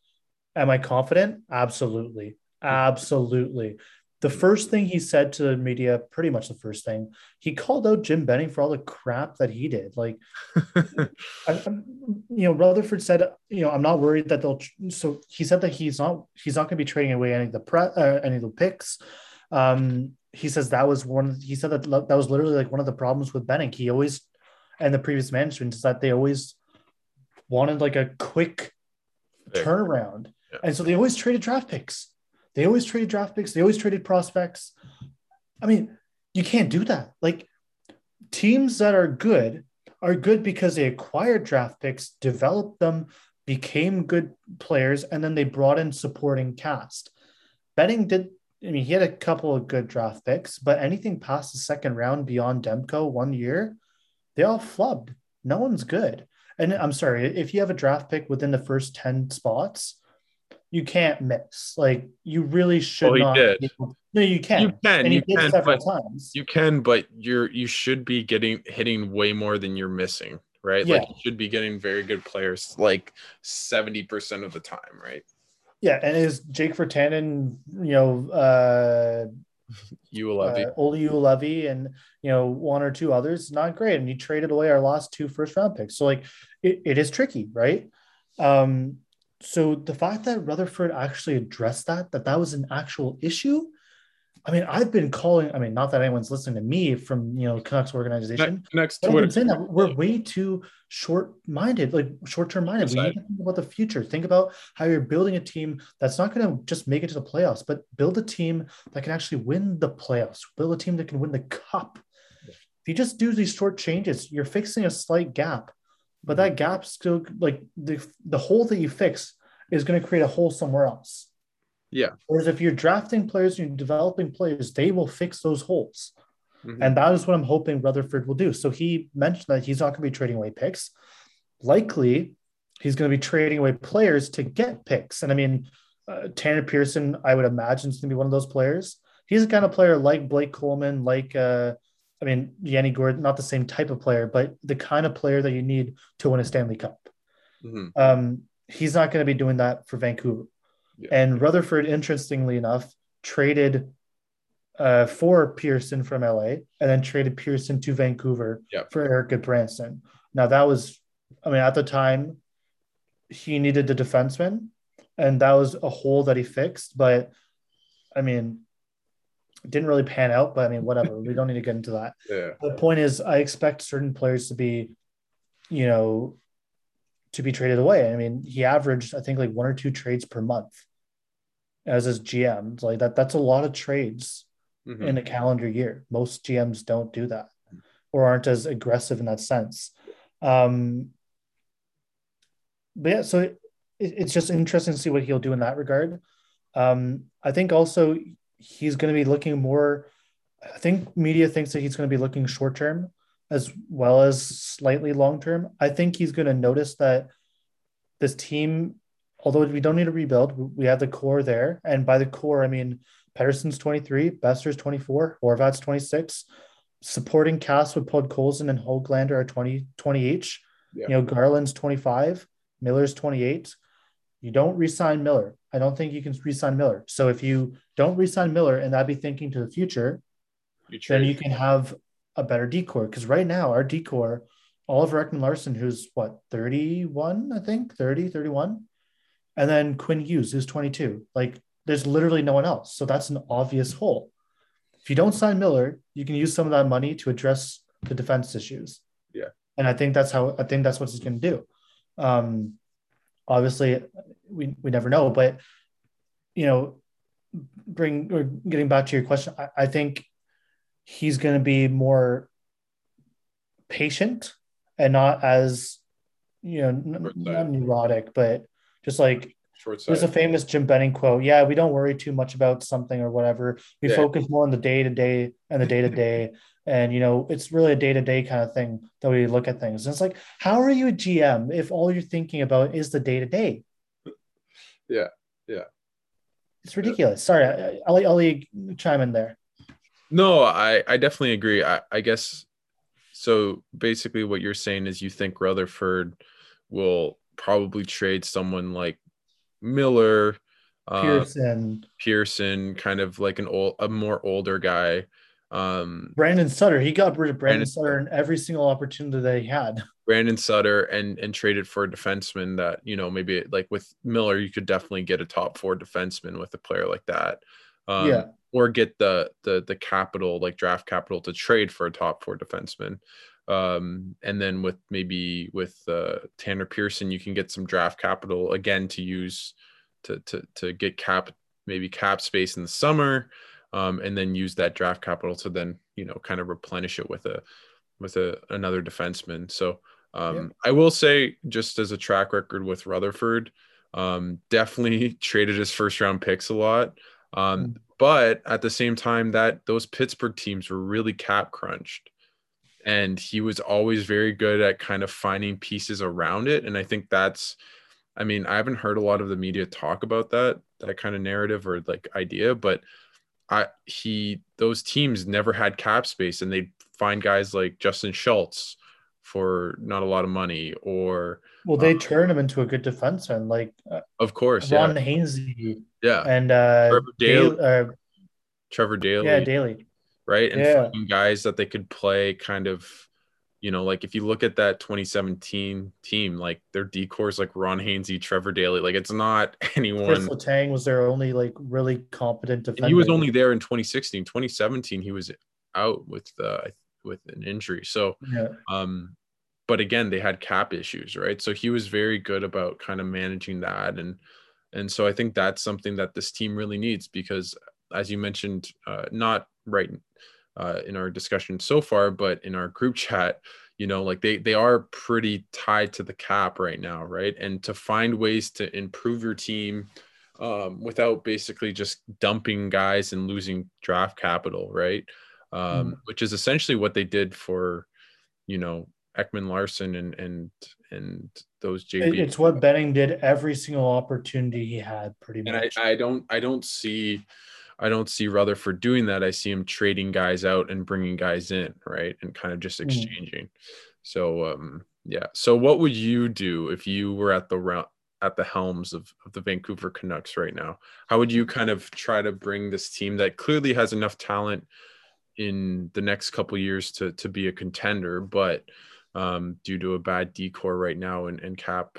am I confident? Absolutely. Absolutely the first thing he said to the media, pretty much the first thing, he called out Jim Benning for all the crap that he did. Like, I, you know, Rutherford said, you know, I'm not worried that they'll. So he said that he's not he's not going to be trading away any of the pre, uh, any of the picks. Um, he says that was one. He said that that was literally like one of the problems with Benning. He always, and the previous management is that they always wanted like a quick turnaround, yeah. and so they always traded draft picks. They always traded draft picks. They always traded prospects. I mean, you can't do that. Like teams that are good are good because they acquired draft picks, developed them, became good players, and then they brought in supporting cast. Benning did I mean, he had a couple of good draft picks, but anything past the second round beyond Demko one year, they all flubbed. No one's good. And I'm sorry, if you have a draft pick within the first 10 spots, you can't miss. Like you really should well, not. Did. No, you can. You can. you can several times. You can, but you're you should be getting hitting way more than you're missing, right? Yeah. Like you should be getting very good players like 70% of the time, right? Yeah, and is Jake Virtanen, you know, uh, Juolevi, uh, Olli Juolevi, and you know one or two others, not great. And you traded away our last two first round picks, so like it, it is tricky, right? Um, so the fact that Rutherford actually addressed that, that that was an actual issue, I mean, I've been calling. I mean, not that anyone's listening to me from you know Canucks organization. Next, I've been saying that we're way too short-minded, like short-term minded. We need to think about the future. Think about how you're building a team that's not going to just make it to the playoffs, but build a team that can actually win the playoffs. Build a team that can win the cup. If you just do these short changes, you're fixing a slight gap, but that gap still like the the hole that you fix is going to create a hole somewhere else. Yeah. Whereas if you're drafting players and you're developing players, they will fix those holes. Mm-hmm. And that is what I'm hoping Rutherford will do. So he mentioned that he's not going to be trading away picks. Likely, he's going to be trading away players to get picks. And I mean, uh, Tanner Pearson, I would imagine, is going to be one of those players. He's the kind of player like Blake Coleman, like, uh, I mean, Yanni Gourde, not the same type of player, but the kind of player that you need to win a Stanley Cup. Mm-hmm. Um, he's not going to be doing that for Vancouver. Yeah. And Rutherford, interestingly enough, traded uh, for Pearson from LA and then traded Pearson to Vancouver for Erik Gudbranson. Now, that was, I mean, at the time, he needed the defenseman, and that was a hole that he fixed. But I mean, it didn't really pan out, but I mean, whatever. we don't need to get into that. Yeah. The point is, I expect certain players to be, you know, to be traded away. I mean, he averaged, I think, like one or two trades per month as his GM. Like that, that's a lot of trades mm-hmm. in a calendar year. Most GMs don't do that or aren't as aggressive in that sense. Um, but yeah, so it, it's just interesting to see what he'll do in that regard. Um, I think also he's going to be looking more. I think media thinks that he's going to be looking short term as well as slightly long term. I think he's going to notice that this team, although we don't need to rebuild, we have the core there. And by the core, I mean Pettersson's 23, Boeser's 24, Horvat's 26. Supporting cast with Podkolzin and Hoglander are 20, 20 each. Yeah. You know, Garland's 25, Miller's 28. You don't resign Miller. I don't think you can resign Miller. So if you don't resign Miller and that be thinking to the future, you then you can have a better D-corps because right now our D-corps Oliver Ekman-Larsson, who's what 31 I think 30 31 and then Quinn Hughes who's 22 like there's literally no one else. So that's an obvious hole. If you don't sign Miller you can use some of that money to address the defense issues. Yeah. And I think that's how I think that's what he's going to do. Um obviously we we never know but you know bring or getting back to your question I, I think he's going to be more patient and not as you know n- not neurotic but just like there's a famous Jim Benning quote. Yeah, we don't worry too much about something or whatever. We yeah. focus more on the day to day and the day to day. And you know, it's really a day to day kind of thing that we look at things. And it's like, how are you a GM if all you're thinking about is the day to day? Yeah, yeah. It's ridiculous. Sorry, I'll, I'll chime in there. No, I I definitely agree. I, I guess so. Basically, what you're saying is you think Rutherford will probably trade someone like Miller, uh, Pearson, Pearson, kind of like an old, a more older guy. Um, Brandon Sutter, he got rid of Brandon, Brandon Sutter in every single opportunity that he had. Brandon Sutter and and traded for a defenseman that you know maybe like with Miller you could definitely get a top four defenseman with a player like that. Um, yeah or get the the the capital like draft capital to trade for a top four defenseman. Um, and then with maybe with uh, Tanner Pearson, you can get some draft capital again to use to to to get cap maybe cap space in the summer, um, and then use that draft capital to then you know kind of replenish it with a with a another defenseman. So um, yeah. I will say, just as a track record with Rutherford, um, definitely traded his first round picks a lot. Um, mm. But at the same time, that those Pittsburgh teams were really cap crunched, and he was always very good at kind of finding pieces around it. And I think that's, I mean, I haven't heard a lot of the media talk about that that kind of narrative or like idea, but I he those teams never had cap space, and they'd find guys like Justin Schultz for not a lot of money or well they um, turn him into a good defenseman like uh, of course Ron yeah. Hainsey yeah and uh Trevor Daley, uh, Trevor Daley yeah Daley right and yeah. guys that they could play kind of you know like if you look at that 2017 team like their D-corps like Ron Hainsey Trevor Daley like it's not anyone Chris Letang was their only like really competent defender he was only there in 2016 2017 he was out with the with an injury. So, yeah. um, but again, they had cap issues, right? So he was very good about kind of managing that, and and so I think that's something that this team really needs because, as you mentioned, uh, not right uh, in our discussion so far, but in our group chat, you know, like they they are pretty tied to the cap right now, right? And to find ways to improve your team um, without basically just dumping guys and losing draft capital, right? um, mm. which is essentially what they did for, you know, Ekman-Larsson and and and those JB. It's what Benning did every single opportunity he had, pretty much. And I, I don't I don't see I don't see Rutherford doing that. I see him trading guys out and bringing guys in, right, and kind of just hmm. exchanging. Mm. So um, yeah. So what would you do if you were at the round? at the helms of, of the Vancouver Canucks right now? How would you kind of try to bring this team that clearly has enough talent in the next couple years to to be a contender, but um, due to a bad D-corps right now and, and cap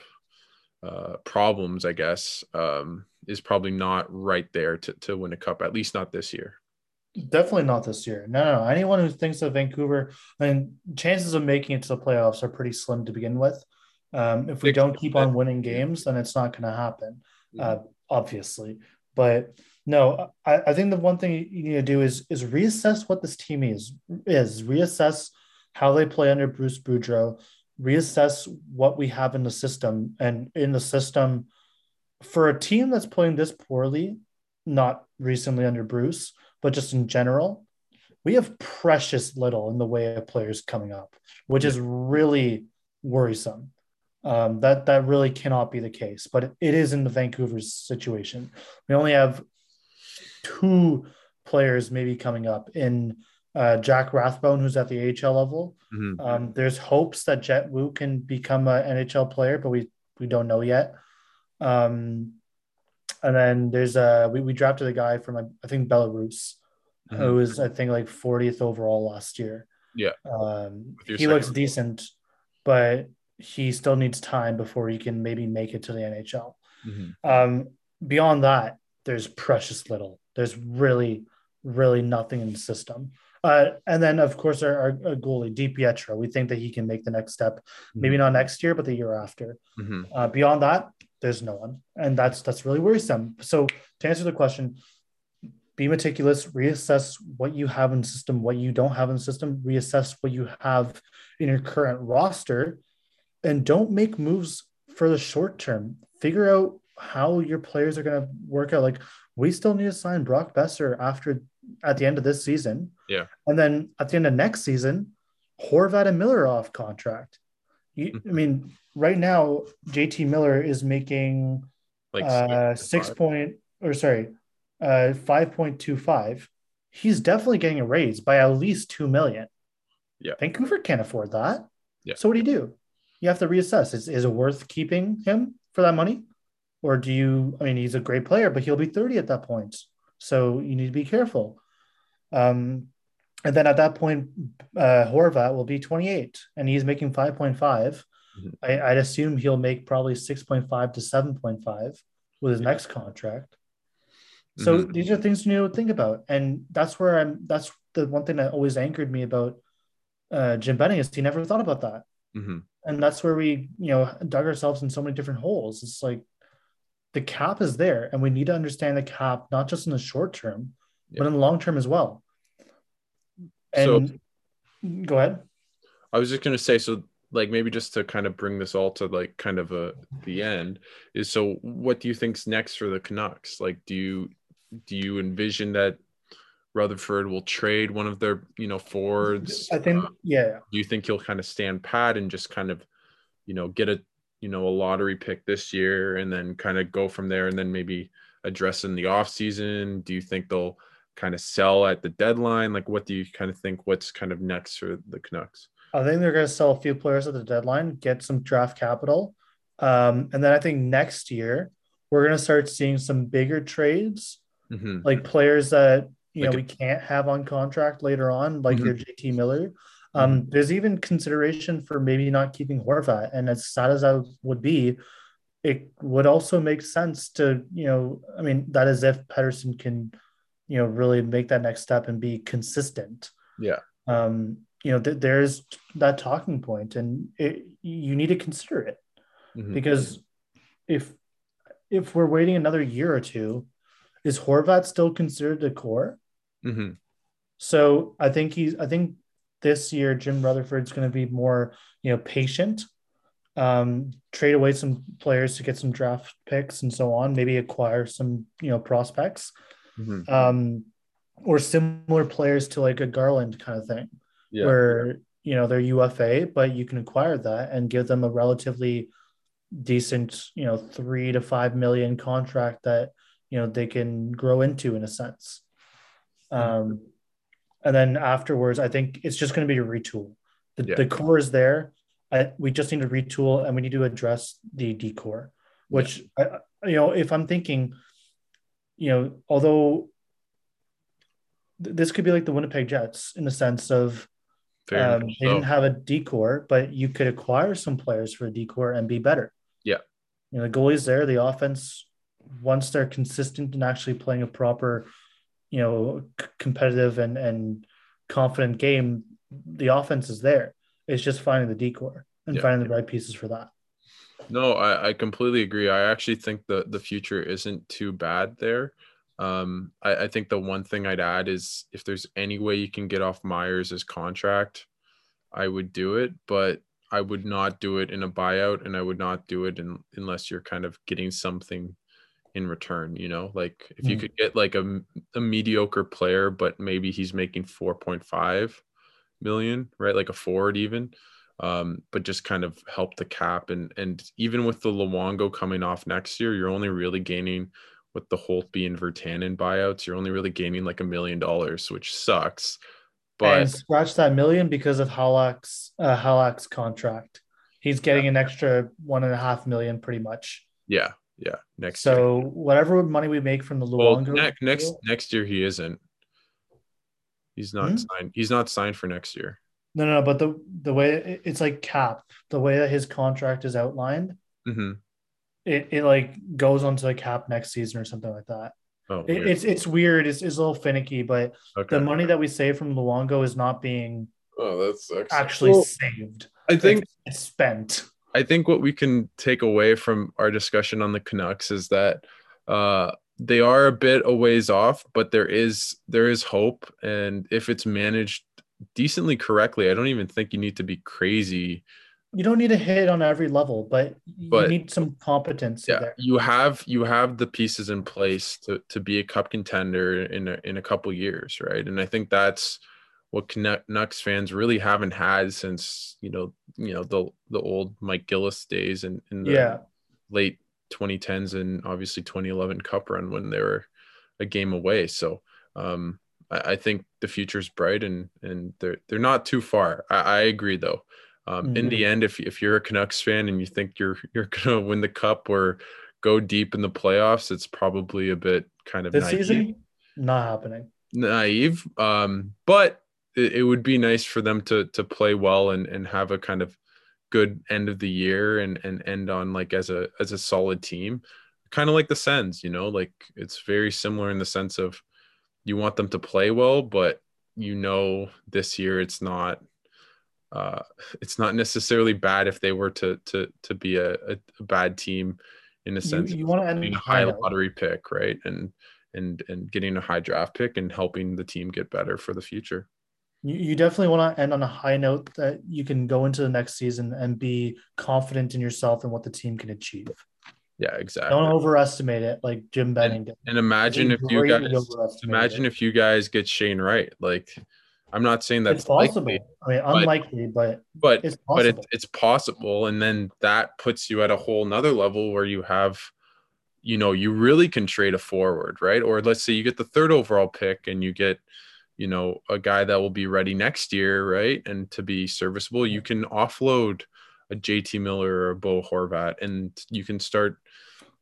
uh, problems, I guess, um, is probably not right there to, to win a cup, at least not this year. Definitely not this year. No, no, no. Anyone who thinks of Vancouver, I mean, chances of making it to the playoffs are pretty slim to begin with. Um, if we don't keep on winning games, then it's not going to happen, uh, obviously. But no, I, I think the one thing you need to do is is reassess what this team is is reassess how they play under Bruce Boudreau, reassess what we have in the system, and in the system for a team that's playing this poorly, not recently under Bruce, but just in general, we have precious little in the way of players coming up, which is really worrisome. Um, that that really cannot be the case, but it is in the Vancouver's situation. We only have two players maybe coming up in uh, Jack Rathbone, who's at the AHL level. Mm-hmm. Um, there's hopes that Jett Woo can become an NHL player, but we we don't know yet. Um, and then there's a we, we drafted a guy from I think Belarus, mm-hmm. who was I think like 40th overall last year. Yeah, um, he looks decent, but he still needs time before he can maybe make it to the NHL. Mm-hmm. Um, beyond that, there's precious little. There's really, really nothing in the system. Uh, and then, of course, our, our, goalie, DiPietro, we think that he can make the next step, mm-hmm. maybe not next year, but the year after. Mm-hmm. Uh, beyond that, there's no one, and that's that's really worrisome. So, to answer the question, be meticulous, reassess what you have in the system, what you don't have in the system, reassess what you have in your current roster, and don't make moves for the short term. Figure out how your players are going to work out. Like we still need to sign Brock Boeser after at the end of this season. Yeah. And then at the end of next season, Horvat and Miller off contract. You, mm-hmm. I mean, right now, JT Miller is making like uh, six point or sorry, uh, five point two five. He's definitely getting a raise by at least two million. Yeah. Vancouver can't afford that. Yeah. So what do you do? You have to reassess. Is, is it worth keeping him for that money? Or do you, I mean, he's a great player, but he'll be 30 at that point. So you need to be careful. Um, and then at that point, uh, Horvat will be 28 and he's making 5.5. Mm-hmm. I, I'd assume he'll make probably 6.5 to 7.5 with his next contract. So mm-hmm. these are things you need to think about, and that's where I'm. That's the one thing that always anchored me about uh, Jim Benning is he never thought about that, mm-hmm. and that's where we you know dug ourselves in so many different holes. It's like the cap is there, and we need to understand the cap not just in the short term, yeah. but in the long term as well. And so, go ahead. I was just gonna say so like maybe just to kind of bring this all to like kind of a the end is so what do you think's next for the Canucks? Like do you do you envision that Rutherford will trade one of their, you know, forwards? I think, uh, yeah. Do you think he'll kind of stand pat and just kind of, you know, get a, you know, a lottery pick this year and then kind of go from there and then maybe address in the off season? Do you think they'll kind of sell at the deadline? Like, what do you kind of think? What's kind of next for the Canucks? I think they're going to sell a few players at the deadline, get some draft capital. Um, and then I think next year we're going to start seeing some bigger trades, mm-hmm. like players that you like know we can't have on contract later on, like mm-hmm. your JT Miller. Um, mm-hmm. There's even consideration for maybe not keeping Horvat, and as sad as that would be, it would also make sense to you know, I mean, that is if Pettersson can, you know, really make that next step and be consistent. Yeah. Um, you know, th- there's that talking point, and it, you need to consider it mm-hmm. because if if we're waiting another year or two, is Horvat still considered the core? Mm-hmm. So I think he's. I think this year Jim Rutherford's going to be more, you know, patient. Um, trade away some players to get some draft picks and so on. Maybe acquire some, you know, prospects, mm-hmm. um, or similar players to like a Garland kind of thing, yeah. where you know they're UFA, but you can acquire that and give them a relatively decent, you know, three to five million contract that you know they can grow into in a sense. Um, and then afterwards, I think it's just going to be a retool. The, yeah. the core is there. I, we just need to retool and we need to address the D-corps, which. I, you know, if I'm thinking, you know, although th- this could be like the Winnipeg Jets in the sense of um, they so. didn't have a D-corps, but you could acquire some players for a D-corps and be better. Yeah. You know, the goalie's there, the offense, once they're consistent and actually playing a proper you know c- competitive and and confident game, the offense is there. It's just finding the D-corps and yeah. finding the right pieces for that. No, I, I completely agree. I actually think the the future isn't too bad there. Um, I, I think the one thing I'd add is if there's any way you can get off Myers' contract, I would do it, but I would not do it in a buyout, and I would not do it in, unless you're kind of getting something in return you know like if you mm. could get like a, a mediocre player but maybe he's making 4.5 million right like a forward even um, but just kind of help the cap and and even with the Luongo coming off next year you're only really gaining with the Holtby and Virtanen buyouts you're only really gaining like a million dollars which sucks but and scratch that million because of Halak's uh, Halak's contract he's getting yeah. an extra one and a half million pretty much yeah yeah, next. So year. whatever money we make from the Luongo. Well, next next next year he isn't. He's not hmm? signed. He's not signed for next year. No, no, but the the way it's like cap, the way that his contract is outlined, mm-hmm. it it like goes onto the cap next season or something like that. Oh, it, it's it's weird. It's, it's a little finicky, but okay. the money that we save from Luongo is not being oh that's actually well, saved. I think it's spent. I think what we can take away from our discussion on the Canucks is that uh, they are a bit a ways off, but there is there is hope, and if it's managed decently correctly, I don't even think you need to be crazy. You don't need to hit on every level, but, but you need some competence. Yeah, there. you have you have the pieces in place to to be a cup contender in a, in a couple years, right? And I think that's what Canucks fans really haven't had since you know you know the the old Mike Gillis days and in, in, the yeah. late 2010s and obviously 2011 Cup run when they were a game away. So um, I, I, think the future's bright and and they're they're not too far. I, I agree though. Um, mm-hmm. In the end, if if you're a Canucks fan and you think you're you're gonna win the cup or go deep in the playoffs, it's probably a bit kind of this naive. season not happening. Naive, um, but it, it would be nice for them to to play well and and have a kind of good end of the year and and end on like as a as a solid team. kind of like the Sens, you know, like it's very similar in the sense of you want them to play well, but you know this year it's not uh, it's not necessarily bad if they were to to to be a, a, a bad team in a sense you, you want to end a high lottery pick, right? And and and getting a high draft pick and helping the team get better for the future. You, you definitely want to end on a high note that you can go into the next season and be confident in yourself and what the team can achieve. Yeah, exactly. Don't overestimate it like Jim Benning and, and imagine if you guys imagine it. if you guys get Shane Wright. Like I'm not saying that's it's possible. Likely, I mean, unlikely, but but it's but it, it's possible, and then that puts you at a whole nother level where you have, you know, you really can trade a forward, right? Or let's say you get the third overall pick and you get, you know, a guy that will be ready next year, right? And to be serviceable, you can offload a JT Miller or a Bo Horvat, and you can start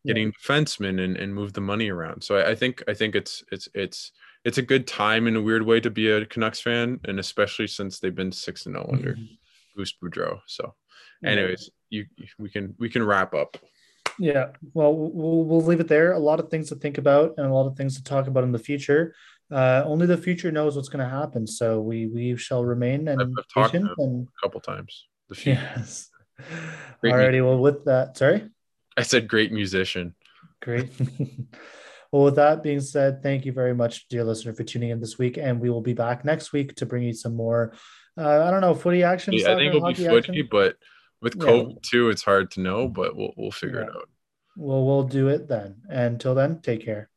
getting defensemen and, and move the money around. So I, I, think I think it's it's it's it's a good time in a weird way to be a Canucks fan, and especially since they've been six and zero oh under mm-hmm. Bruce Boudreau. So, anyways, you we can we can wrap up. Yeah, well, we'll we'll leave it there. A lot of things to think about and a lot of things to talk about in the future. Uh, only the future knows what's going to happen. So we we shall remain and patient and a couple times. The future. Yes. Alrighty. Well, with that, sorry. I said great musician. Great. well, with that being said, thank you very much, dear listener, for tuning in this week, and we will be back next week to bring you some more. Uh, I don't know, footy action. Yeah, I think it'll be footy, action? but with COVID too, it's hard to know. But we'll we'll figure yeah. it out. Well, we'll do it then. And until then, take care.